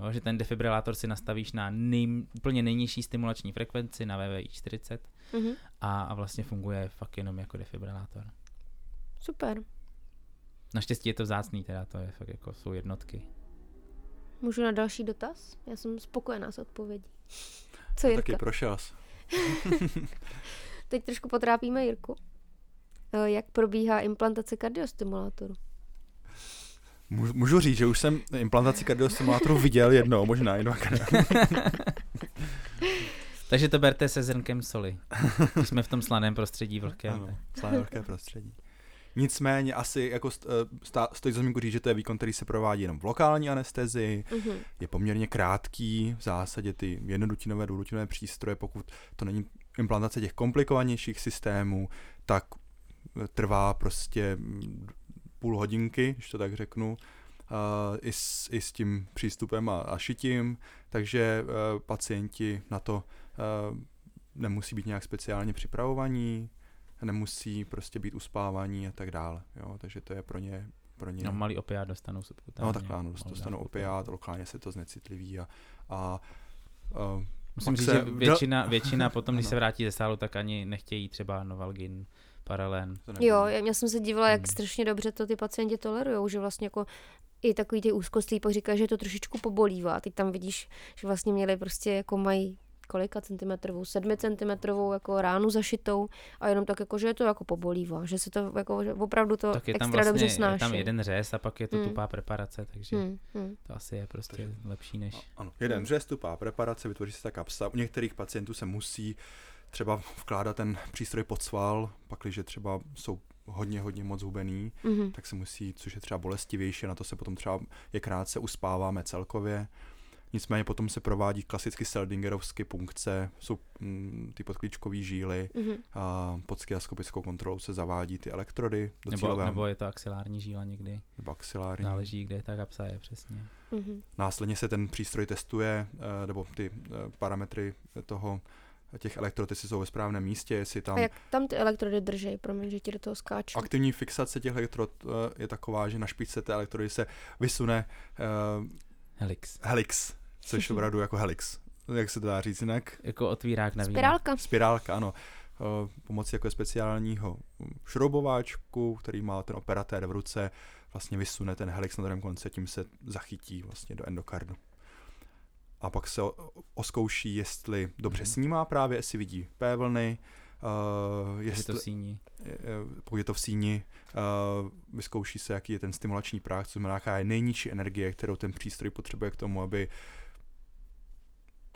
Jo, že ten defibrilátor si nastavíš na nej, úplně nejnižší stimulační frekvenci na VVI 40 Mhm. a, a vlastně funguje fakt jenom jako defibrilátor. Super. Naštěstí je to vzácný, teda to je fakt jako jsou jednotky. Můžu na další dotaz? Já jsem spokojená s odpovědí. Co Jirka? taky prošel. jsi. Teď trošku potrápíme Jirku. Eh, Jak probíhá implantace kardiostimulátoru? Můžu- Můžu říct, že už jsem implantaci kardiostimulátoru viděl jednou, možná i dvakrát. Takže to berte se zrnkem soli. Když jsme v tom slaném prostředí vlhkém. Ano, celé velké prostředí. Nicméně asi jako eh, stá, stojí za zmínku říct, že to je výkon, který se provádí jenom v lokální anestezii, Mhm. je poměrně krátký, v zásadě ty jednodutinové, dvoudutinové přístroje, pokud to není implantace těch komplikovanějších systémů, tak eh, trvá prostě půl hodinky, když to tak řeknu, uh, i, s, i s tím přístupem a, a šitím, takže uh, pacienti na to uh, nemusí být nějak speciálně připravovaní, nemusí prostě být uspávaní a tak dále, jo, takže to je pro ně, pro ně No, malý opiát dostanou subkutánně. No takhle ano, dostanou opiát, lokálně se to znecitliví a, a uh, Musím Pak říct, se že většina, většina potom, když Ano. se vrátí ze sálu, tak ani nechtějí třeba Novalgin, Paralen. Jo, já, já jsem se dívala, jak Hmm. strašně dobře to ty pacienti tolerujou, že vlastně jako i takový ty úzkostlí pak říkají, že to trošičku pobolívá. Teď tam vidíš, že vlastně měli prostě jako mají kolika centimetrovou, sedmi centimetrovou jako ránu zašitou a jenom tak jako, že je to jako pobolívá, že se to jako, že opravdu to tak je tam extra dobře vlastně je snáší. tam jeden řez a pak je to Hmm. tupá preparace, takže Hmm, hmm. to asi je prostě lepší než... A- Ano, jeden řez, tupá preparace, vytvoří se ta kapsa. U některých pacientů se musí třeba vkládat ten přístroj pod sval, pakliže třeba jsou hodně, hodně moc hubený, Mhm. tak se musí, což je třeba bolestivější, na to se potom třeba je krátce uspáváme celkově. Nicméně potom se provádí klasicky Seldingerovsky punkce, jsou mm, ty podklíčkové žíly, Mhm. a pod skiaskopickou kontrolou se zavádí ty elektrody do Nebo, nebo je to axilární žíla někdy. nebo axilární. Záleží, kde ta kapsa je přesně. Mhm. Následně se ten přístroj testuje, eh, nebo ty eh, parametry toho těch elektrod, jestli jsou ve správném místě, jestli tam A jak tam ty elektrody držej, promiň, že ti do toho skáču. aktivní fixace těch elektrod eh, je taková, že na špičce té elektrody se vysune uh, Helix. helix, což opravdu jako helix. Jak se to dá říct jinak? Jako otvírák na víno. Spirálka. Spirálka, ano. Eh, Pomocí jako speciálního šroubováčku, který má ten operatér v ruce, vlastně vysune ten helix na druhém konci, tím se zachytí vlastně do endokardu. A pak se oskouší, jestli dobře Mhm. snímá právě, jestli vidí P vlny, uh, Je to jestli, v síni. eh, pokud je to v síni, uh, vyzkouší se, jaký je ten stimulační práh, co znamená, jaká je nejnižší energie, kterou ten přístroj potřebuje k tomu, aby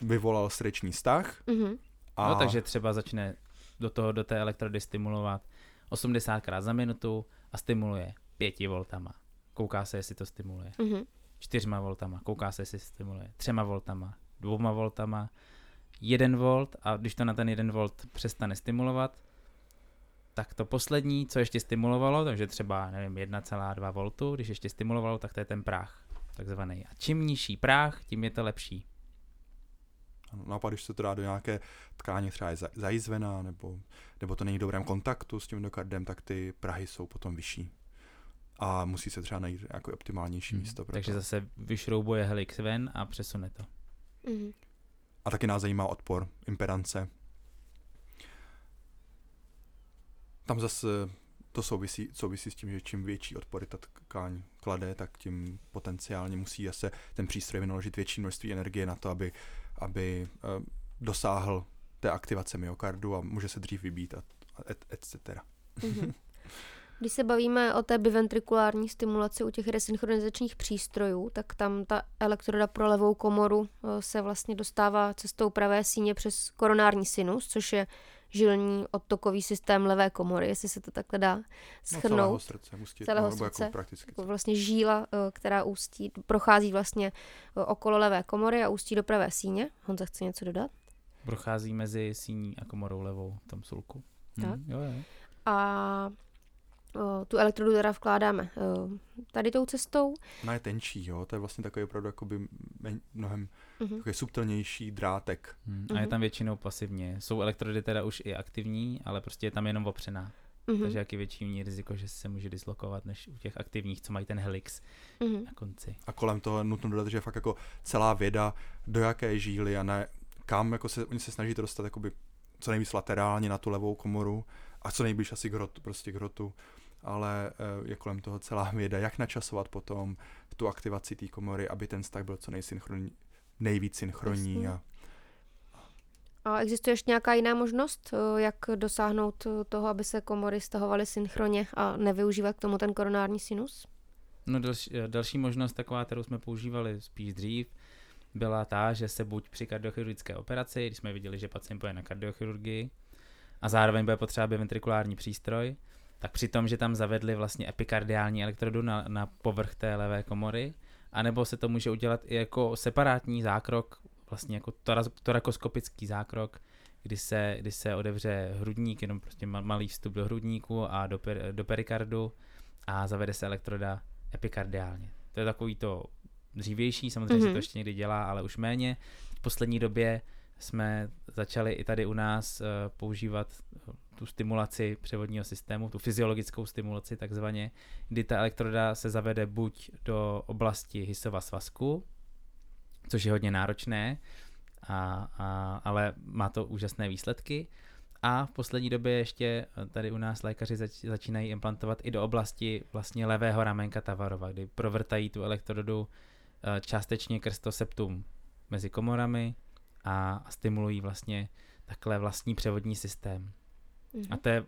vyvolal srdeční stah. Mhm. A No, takže třeba začne do toho, do té elektrody stimulovat 80krát za minutu a stimuluje 5 voltama. Kouká se, jestli to stimuluje. Mhm. 4 voltama, kouká se, jestli stimuluje. 3 voltama, 2 voltama, 1 volt a když to na ten 1 volt přestane stimulovat, tak to poslední, co ještě stimulovalo, takže třeba, nevím, 1,2 voltu, když ještě stimulovalo, tak to je ten práh, takzvaný. A čím nižší práh, tím je to lepší. Ano, No a pak, když se to dá do nějaké tkáně, třeba je za- zajízvená, nebo, nebo to není v dobrém kontaktu s tím endokardem, tak ty prahy jsou potom vyšší. A musí se třeba najít jako optimálnější Mhm. místo. Pro Takže to. zase vyšroubuje helix ven a přesune to. Mhm. A taky nás zajímá odpor, impedance. Tam zase to souvisí, souvisí s tím, že čím větší odpory ta tkáň klade, tak tím potenciálně musí zase ten přístroj vynaložit větší množství energie na to, aby, aby eh, dosáhl té aktivace myokardu a může se dřív vybít a, et, et cetera. Mhm. Když se bavíme o té biventrikulární stimulaci u těch resynchronizačních přístrojů, tak tam ta elektroda pro levou komoru eh, se vlastně dostává cestou pravé síně přes koronární sinus, což je žilní odtokový systém levé komory, jestli se to takhle dá No, schrnout. celého srdce, musí, Celého no, nebo srdce. jako prakticky. jako vlastně žíla, eh, která ústí, prochází vlastně eh, okolo levé komory a ústí do pravé síně. Honza chce něco dodat? Prochází mezi síní a komorou levou v tom sulku. Tak. Hm, jo, jo. A tu elektrodu teda vkládáme eh, tady tou cestou. Ona je tenčí, jo, to je vlastně takový opravdu jakoby men, mnohem Mhm. takový subtilnější drátek. Hm, A je Mhm. tam většinou pasivně. Jsou elektrody teda už i aktivní, ale prostě je tam jenom opřená. Mhm. Takže jak je větší v ní riziko, že se může dislokovat, než u těch aktivních, co mají ten helix Mhm. na konci. A kolem toho nutno dodat, že je fakt jako celá věda, do jaké žíly a ne, kam jako se, oni se snaží to dostat jakoby co nejvíc laterálně na tu levou komoru a co nejblíž asi k hrotu, prostě k hrotu, ale eh, je kolem toho celá věda, jak načasovat potom tu aktivaci té komory, aby ten vztah byl co nejsynchronní, nejvíc synchronní a A existuje ještě nějaká jiná možnost, eh, jak dosáhnout eh, toho, aby se komory stahovaly synchronně a nevyužívat k tomu ten koronární sinus? No další, další možnost taková, kterou jsme používali spíš dřív, byla ta, že se buď při kardiochirurgické operaci, když jsme viděli, že pacient bude na kardiochirurgii a zároveň bude potřeba biventrikulární přístroj, tak při tom, že tam zavedli vlastně epikardiální elektrodu na, na povrch té levé komory, anebo se to může udělat i jako separátní zákrok, vlastně jako toraz- torakoskopický zákrok, kdy se, kdy se odevře hrudník, jenom prostě ma- malý vstup do hrudníku a do, per, do perikardu a zavede se elektroda epikardiálně. To je takový to dřívější, samozřejmě mm-hmm. se Mhm. to ještě někdy dělá, ale už méně. V poslední době jsme začali i tady u nás uh, používat eh, tu stimulaci převodního systému, tu fyziologickou stimulaci takzvaně, kdy ta elektroda se zavede buď do oblasti hysova svazku, což je hodně náročné, a, a, ale má to úžasné výsledky. A v poslední době ještě eh, tady u nás lékaři zač, začínají implantovat i do oblasti vlastně levého ramenka Tavarova, kdy provrtají tu elektrodu eh, částečně krz to septum mezi komorami a, a stimulují vlastně takhle vlastní převodní systém. Mhm. A to je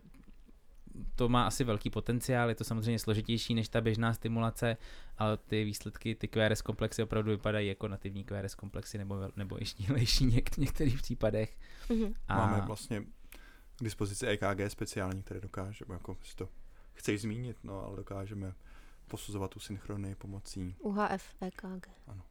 to má asi velký potenciál, je to samozřejmě složitější než ta běžná stimulace, ale ty výsledky, ty QRS komplexy opravdu vypadají jako nativní QRS komplexy nebo, nebo i štíhlejší něk- v některých případech. Mhm. A máme vlastně k dispozici EKG speciální, které dokáže, jako si to chceš zmínit, no, ale dokážeme posuzovat tu synchronii pomocí. UHF, EKG. Ano.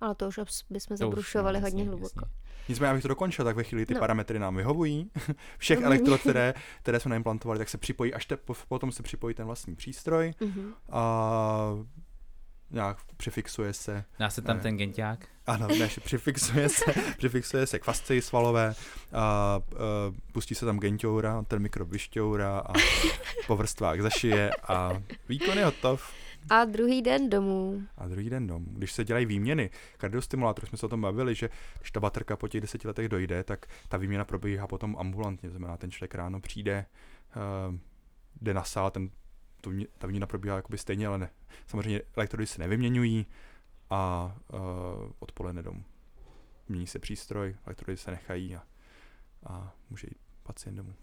Ale to už bychom to zabrušovali hodně jasně, hluboko. jasně. Nicméně, abych to dokončil, tak ve chvíli ty No. parametry nám vyhovují. Všech elektrod, které, které jsme naimplantovali, tak se připojí, až te, potom se připojí ten vlastní přístroj Mhm. a nějak přifixuje se, Dá se tam Ne. ten genťák? ano, ne, přifixuje se, přifixuje se k fascii svalové a, a pustí se tam genťoura, ten mikrob vyšťoura a po vrstvách zašije a výkon je hotov. A druhý den domů. A druhý den dom. Když se dělají výměny, kardiostimulátor, jsme se o tom bavili, že když ta baterka po těch deseti letech dojde, tak ta výměna probíhá potom ambulantně. Znamená, ten člověk ráno přijde, uh, jde na sál, ten, tu, ta výměna probíhá jakoby stejně, ale ne. Samozřejmě elektrody se nevyměňují a uh, odpoledne domů. Mění se přístroj, elektrody se nechají a, a může jít pacient domů.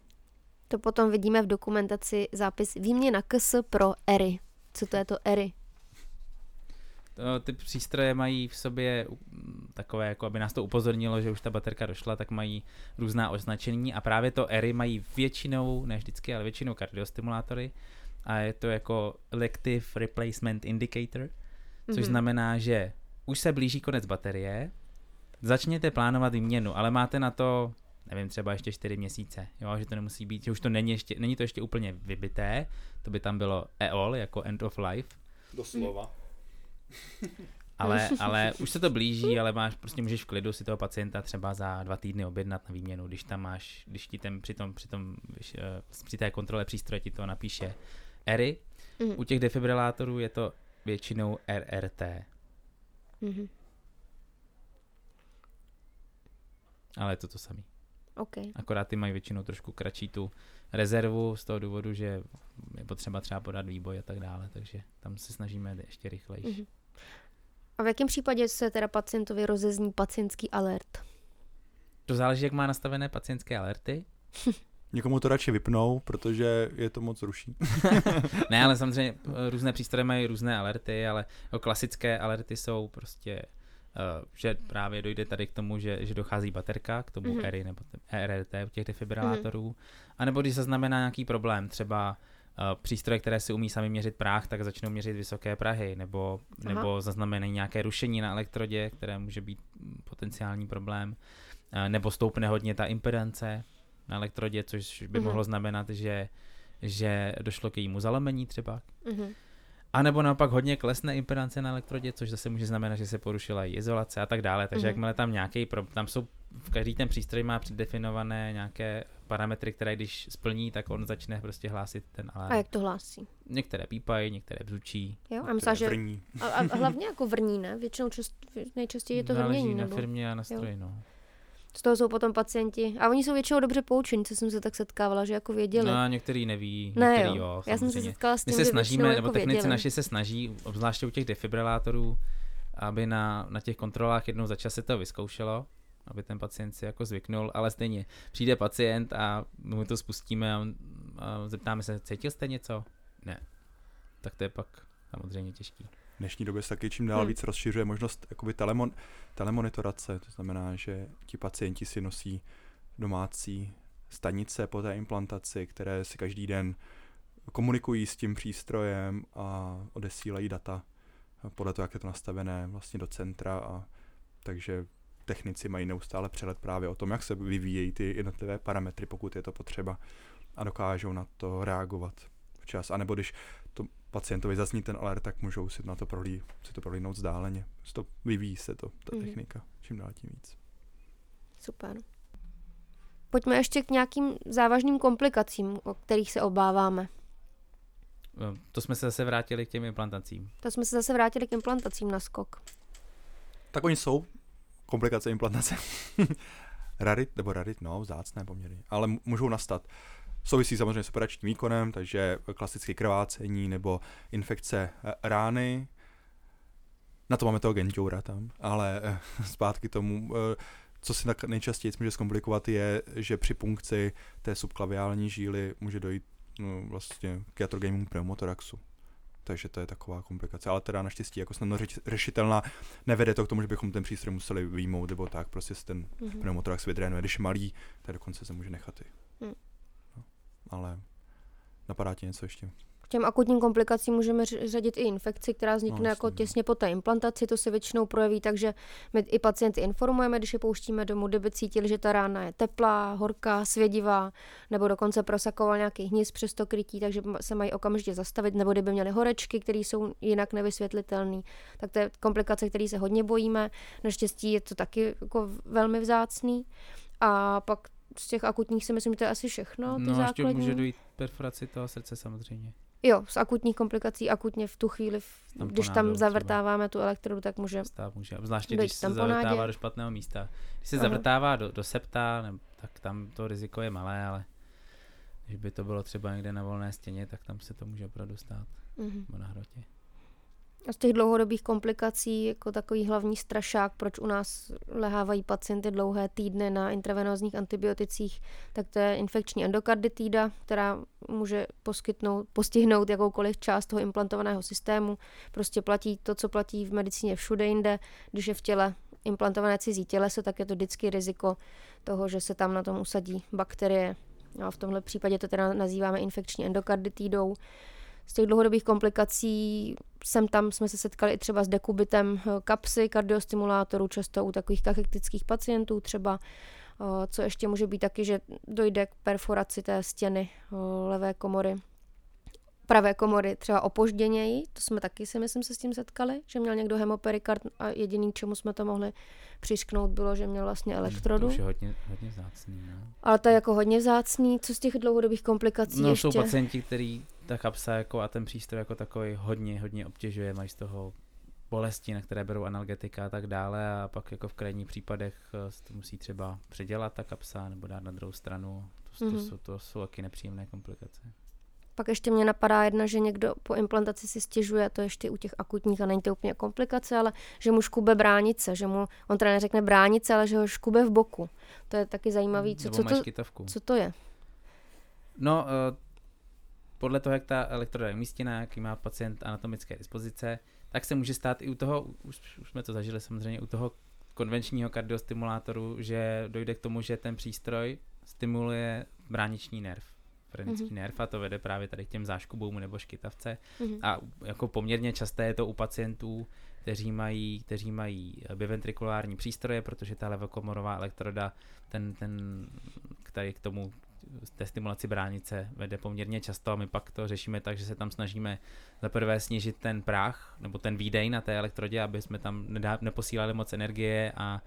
To potom vidíme v dokumentaci zápis výměna KS pro ERY. Co to je to ERY? To, ty přístroje mají v sobě takové, jako aby nás to upozornilo, že už ta baterka došla, tak mají různá označení a právě to ERY mají většinou, ne vždycky, ale většinou kardiostimulátory a je to jako Elective Replacement Indicator, což Mhm. znamená, že už se blíží konec baterie, začněte plánovat výměnu, ale máte na to, nevím, třeba ještě 4 měsíce, jo, že to nemusí být, že už to není, ještě, není to ještě úplně vybité, to by tam bylo EOL jako End of Life, Doslova. ale, ale už se to blíží, ale máš, prostě můžeš v klidu si toho pacienta třeba za dva týdny objednat na výměnu, když tam máš, když ti ten při, tom, při, tom, když, eh, při té kontrole přístroje ti to napíše ERY. Mhm. U těch defibrilátorů je to většinou RRT, Mhm. ale je to to samé. OK. Akorát ty mají většinou trošku kratší tu rezervu z toho důvodu, že je potřeba třeba podat výboj a tak dále, takže tam se snažíme jít ještě rychlejší. Mhm. A v jakém případě se teda pacientovi rozezní pacientský alert? To záleží, jak má nastavené pacientské alerty. Někomu to radši vypnou, protože je to moc ruší. ne, ale samozřejmě eh, různé přístroje mají různé alerty, ale klasické alerty jsou prostě že právě dojde tady k tomu, že, že dochází baterka, k tomu mm-hmm. ERI nebo ERT u těch defibrilátorů, mm-hmm. anebo když se znamená nějaký problém, třeba uh, přístroje, které si umí sami měřit práh, tak začnou měřit vysoké prahy, nebo, nebo zaznamenají nějaké rušení na elektrodě, které může být potenciální problém, uh, nebo stoupne hodně ta impedance na elektrodě, což by mm-hmm. mohlo znamenat, že, že došlo k jejímu zalomení třeba. Mm-hmm. A nebo naopak hodně klesne impedance na elektrodě, což zase může znamenat, že se porušila i izolace a tak dále. Takže mm-hmm. jakmile tam nějaký, pro, tam jsou, v každý ten přístroj má předdefinované nějaké parametry, které když splní, tak on začne prostě hlásit ten alarm. A jak to hlásí? Některé pípají, některé bzučí. Jo, a myslím, že... Vrní. A, a, hlavně jako vrní, ne? Většinou čast, nejčastěji je to Záleží vrnění. na nebo... firmě a na stroji, no. Z toho jsou potom pacienti. A oni jsou většinou dobře poučení, co jsem se tak setkávala, že jako věděli. No, některý neví, ne, některý jo. jo. Já jsem se setkala s tím, My se snažíme, jako nebo technici věděli. naši se snaží, obzvláště u těch defibrilátorů, aby na, na těch kontrolách jednou za čas se to vyzkoušelo, aby ten pacient si jako zvyknul, ale stejně přijde pacient a my mu to spustíme a, a zeptáme se, cítil jste něco? Ne. Tak to je pak samozřejmě těžký dnešní době se taky čím dál hmm. víc rozšiřuje možnost jakoby telemon, telemonitorace, to znamená, že ti pacienti si nosí domácí stanice po té implantaci, které si každý den komunikují s tím přístrojem a odesílají data podle toho, jak je to nastavené vlastně do centra a takže technici mají neustále přehled právě o tom, jak se vyvíjejí ty jednotlivé parametry, pokud je to potřeba a dokážou na to reagovat včas. A nebo když pacientovi zazní ten alert, tak můžou si na to prohlí, si to prohlídnout vzdáleně. To vyvíjí se to, ta mm. technika, čím dál tím víc. Super. Pojďme ještě k nějakým závažným komplikacím, o kterých se obáváme. No, to jsme se zase vrátili k těm implantacím. To jsme se zase vrátili k implantacím na skok. Tak oni jsou komplikace implantace. rarit, nebo rarit, no, vzácné poměrně, ale můžou nastat. Souvisí samozřejmě s operačním výkonem, takže klasické krvácení nebo infekce eh, rány. Na to máme toho genťoura tam, ale eh, zpátky tomu, eh, co si tak nejčastěji může zkomplikovat, je, že při punkci té subklaviální žíly může dojít no, vlastně k jatrogénnímu pneumotoraxu. Takže to je taková komplikace, ale teda naštěstí jako snadno řešitelná. Nevede to k tomu, že bychom ten přístroj museli výjmout, nebo tak, prostě ten mm-hmm. pneumotorax vydrénuje. Když je malý, tak dokonce se může nechat i. Mm ale napadá ti něco ještě? K těm akutním komplikacím můžeme řadit i infekci, která vznikne no, jako těsně po té implantaci. To se většinou projeví tak, že my i pacienty informujeme, když je pouštíme domů, kdyby cítili, že ta rána je teplá, horká, svědivá, nebo dokonce prosakoval nějaký hnis přes to krytí, takže se mají okamžitě zastavit, nebo kdyby měli horečky, které jsou jinak nevysvětlitelné. Tak to je komplikace, které se hodně bojíme. Naštěstí je to taky jako velmi vzácný. A pak z těch akutních si myslím, že to je asi všechno. Ty no, základní. ještě může dojít perforaci toho srdce samozřejmě. Jo, z akutních komplikací akutně v tu chvíli, tam když tam zavrtáváme třeba. tu elektrodu, tak může Stav může. Zvláště když se zavrtává do špatného místa. Když se Aha. zavrtává do, do septa, ne, tak tam to riziko je malé, ale když by to bylo třeba někde na volné stěně, tak tam se to může opravdu stát. Mm-hmm. Nebo na hrotě. Z těch dlouhodobých komplikací jako takový hlavní strašák, proč u nás lehávají pacienty dlouhé týdny na intravenózních antibioticích, tak to je infekční endokarditída, která může poskytnout, postihnout jakoukoliv část toho implantovaného systému. Prostě platí to, co platí v medicíně všude jinde. Když je v těle implantované cizí těleso, tak je to vždycky riziko toho, že se tam na tom usadí bakterie. A v tomhle případě to teda nazýváme infekční endokarditidou z těch dlouhodobých komplikací sem tam jsme se setkali i třeba s dekubitem eh, kapsy kardiostimulátorů, často u takových kachektických pacientů třeba, eh, co ještě může být taky, že dojde k perforaci té stěny eh, levé komory pravé komory třeba opožděněji, to jsme taky si myslím se s tím setkali, že měl někdo hemoperikard a jediný, čemu jsme to mohli přišknout, bylo, že měl vlastně elektrodu. To už je hodně, hodně vzácný, ne? Ale to je jako hodně vzácný, co z těch dlouhodobých komplikací no, ještě? jsou pacienti, který ta kapsa jako a ten přístroj jako takový hodně, hodně obtěžuje, mají z toho bolesti, na které berou analgetika a tak dále a pak jako v krajních případech eh, to musí třeba předělat ta kapsa nebo dát na druhou stranu. To, mm-hmm. to, mhm. jsou, to jsou taky nepříjemné komplikace. Pak ještě mě napadá jedna, že někdo po implantaci si stěžuje, to ještě u těch akutních a není to úplně komplikace, ale že mu škube bránice, že mu, on teda neřekne bránice, ale že ho škube v boku. To je taky zajímavý. Co, co, to, co to je? No, uh, podle toho, jak ta elektroda je umístěná, jaký má pacient anatomické dispozice, tak se může stát i u toho, už, už jsme to zažili samozřejmě, u toho konvenčního kardiostimulátoru, že dojde k tomu, že ten přístroj stimuluje brániční nerv, frenický mm-hmm. nerv a to vede právě tady k těm záškubům nebo škytavce. Mm-hmm. A jako poměrně časté je to u pacientů, kteří mají, kteří mají biventrikulární přístroje, protože ta levokomorová elektroda, ten, ten, který k tomu té stimulaci bránice vede poměrně často a my pak to řešíme tak, že se tam snažíme za prvé snížit ten práh nebo ten výdej na té elektrodě, aby jsme tam nedá, neposílali moc energie a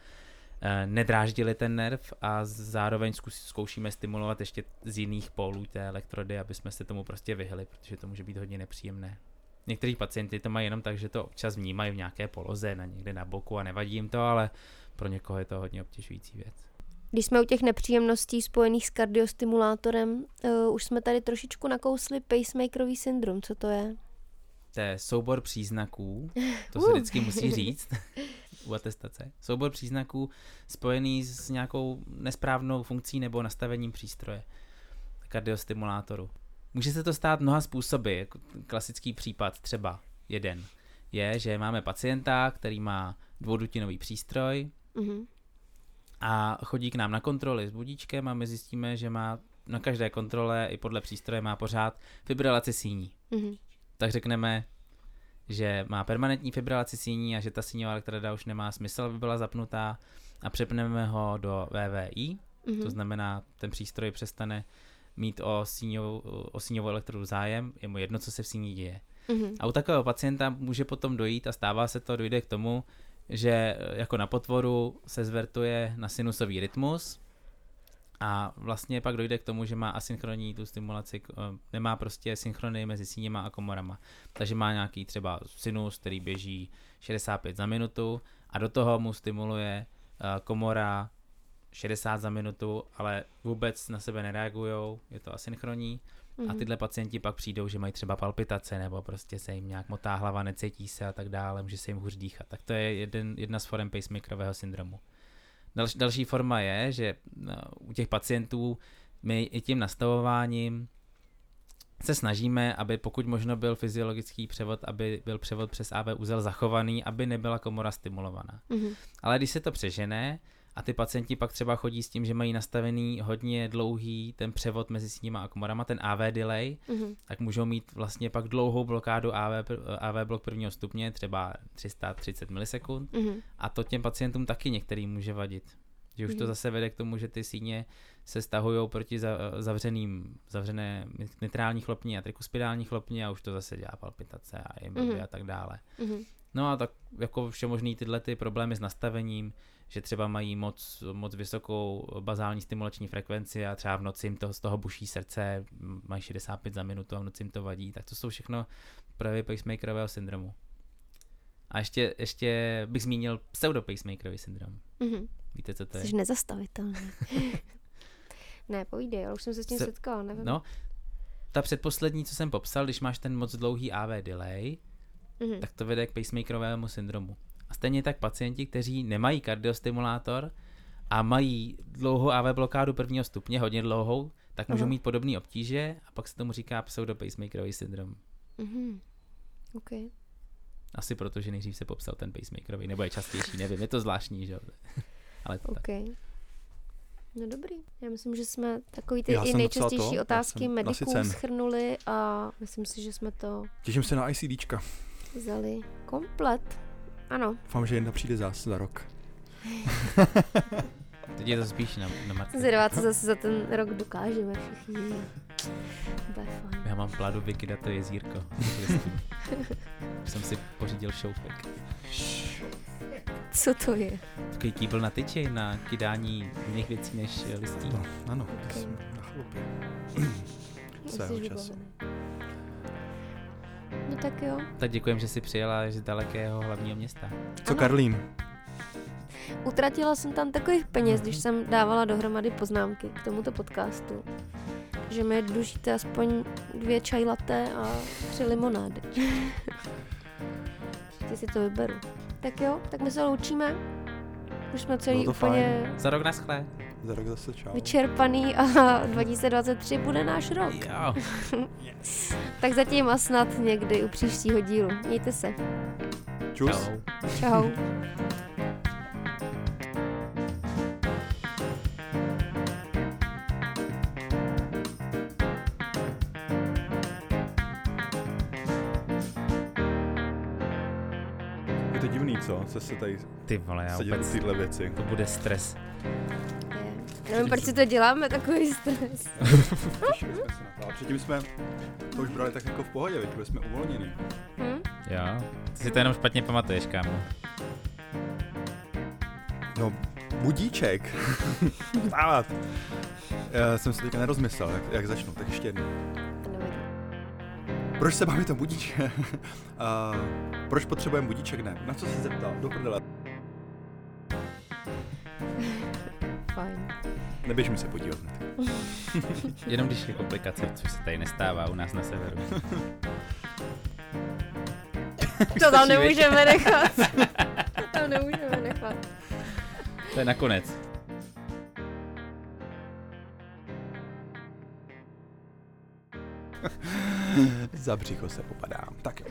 nedráždili ten nerv a zároveň zkoušíme stimulovat ještě z jiných pólů té elektrody, aby jsme se tomu prostě vyhli, protože to může být hodně nepříjemné. Někteří pacienti to mají jenom tak, že to občas vnímají v nějaké poloze, na někde na boku a nevadí jim to, ale pro někoho je to hodně obtěžující věc. Když jsme u těch nepříjemností spojených s kardiostimulátorem, uh, už jsme tady trošičku nakousli pacemakerový syndrom. Co to je? To je soubor příznaků, to se vždycky musí říct u atestace. Soubor příznaků spojený s nějakou nesprávnou funkcí nebo nastavením přístroje kardiostimulátoru. Může se to stát mnoha způsoby. Jako klasický případ třeba jeden je, že máme pacienta, který má dvoudutinový přístroj, mm-hmm a chodí k nám na kontroly s budíčkem a my zjistíme, že má na každé kontrole i podle přístroje má pořád fibrilaci síní. Mm-hmm. Tak řekneme, že má permanentní fibrilaci síní a že ta síňová elektroda už nemá smysl, aby byla zapnutá a přepneme ho do VVI, mm-hmm. to znamená, ten přístroj přestane mít o síňovou, o síňovou elektrodu zájem, je mu jedno, co se v síni děje. Mm-hmm. A u takového pacienta může potom dojít a stává se to, dojde k tomu, že eh, jako na potvoru se zvertuje na sinusový rytmus a vlastně pak dojde k tomu, že má asynchronní tu stimulaci, eh, nemá prostě synchrony mezi síněma a komorama. Takže má nějaký třeba sinus, který běží 65 za minutu a do toho mu stimuluje eh, komora 60 za minutu, ale vůbec na sebe nereagují, je to asynchronní Mm-hmm. A mhm. tyhle pacienti pak přijdou, že mají třeba palpitace nebo prostě se jim nějak motá hlava, necítí se a tak dále, může se jim hůř dýchat. Tak to je jeden, jedna z forem pacemakerového syndromu. Další, další forma je, že no, u těch pacientů my i tím nastavováním se snažíme, aby pokud možno byl fyziologický převod, aby byl převod přes AV úzel zachovaný, aby nebyla komora stimulovaná. Mm-hmm. Ale když se to přežené, a ty pacienti pak třeba chodí s tím, že mají nastavený hodně dlouhý ten převod mezi sníma a komorama, ten AV delay, mm-hmm. tak můžou mít vlastně pak dlouhou blokádu AV, AV blok prvního stupně, třeba 330 milisekund mm-hmm. a to těm pacientům taky některý může vadit. Že už mm-hmm. to mhm. zase vede k tomu, že ty síně se stahují proti zavřeným, zavřené nitrální chlopni a trikuspidální chlopni a už to zase dělá palpitace a mm-hmm. a tak dále. Mm-hmm. No a tak jako vše možný tyhle ty problémy s nastavením, že třeba mají moc, moc vysokou bazální stimulační frekvenci a třeba v noci jim to, z toho buší srdce, mají 65 za minutu a v noci jim to vadí, tak to jsou všechno projevy pacemakerového syndromu. A ještě, ještě bych zmínil pseudo-pacemakerový syndrom. Mm-hmm. Víte, co to je? Jsi nezastavitelný. ne, povídej, ale už jsem se s tím Se, setkal, nevím. No, ta předposlední, co jsem popsal, když máš ten moc dlouhý AV delay, mm-hmm. tak to vede k pacemakerovému syndromu. Stejně tak pacienti, kteří nemají kardiostimulátor a mají dlouhou AV blokádu prvního stupně, hodně dlouhou, tak můžou uh-huh. mít podobné obtíže a pak se tomu říká pseudopacemakerový syndrom. Uh-huh. Okay. Asi proto, že nejdřív se popsal ten pacemakerový, nebo je častější, nevím, je to zvláštní, že jo. Ale to okay. tak. No dobrý. Já myslím, že jsme takový ty i nejčastější to, otázky mediků schrnuli a myslím si, že jsme to... Těším se na ICDčka. Vzali komplet. Ano. Doufám, že jedna přijde zase za rok. Teď je to spíš na, na Martin. Zvědavá, co zase za ten rok dokážeme všichni. Já mám plánu vykydat to jezírko. jsem si pořídil šoufek. Co to je? Takový kýbl na tyči, na kydání jiných věcí než listí. No, ano, okay. na chlupě. Svého času. No tak jo. Tak děkujem, že jsi přijela z dalekého hlavního města. Co ano. Karlín? Utratila jsem tam takových peněz, když jsem dávala dohromady poznámky k tomuto podcastu. Že mi dlužíte aspoň dvě čaj latte a tři limonády. Ty si to vyberu. Tak jo, tak my se loučíme. Už jsme celý úplně... Fajn. Za rok naschle. Za rok zase čau. vyčerpaný a 2023 bude náš rok. Jo. Tak zatím a snad někdy u příštího dílu. Mějte se. Čus. Čau. Čau. Je to divný, co? Se se tady Ty vole, já sedět vůbec, tyhle věci. to bude stres. Nevím, proč si to děláme, takový stres. Ale předtím jsme to už brali tak jako v pohodě, veď byli jsme uvolnění. Hm? Jo. Ty si to jenom špatně pamatuješ, kámo. No, budíček. Vstávat. Já jsem si teďka nerozmyslel, jak, jak začnu, tak ještě jednou. Proč se baví to budíček? uh, proč potřebujeme budíček? Ne, na co jsi zeptal? Do prdele. Fajn. Neběž mi se podívat. Jenom když je komplikace, což se tady nestává u nás na severu. To tam nemůžeme nechat. To tam nemůžeme nechat. To je nakonec. Za břicho se popadám. Tak jo.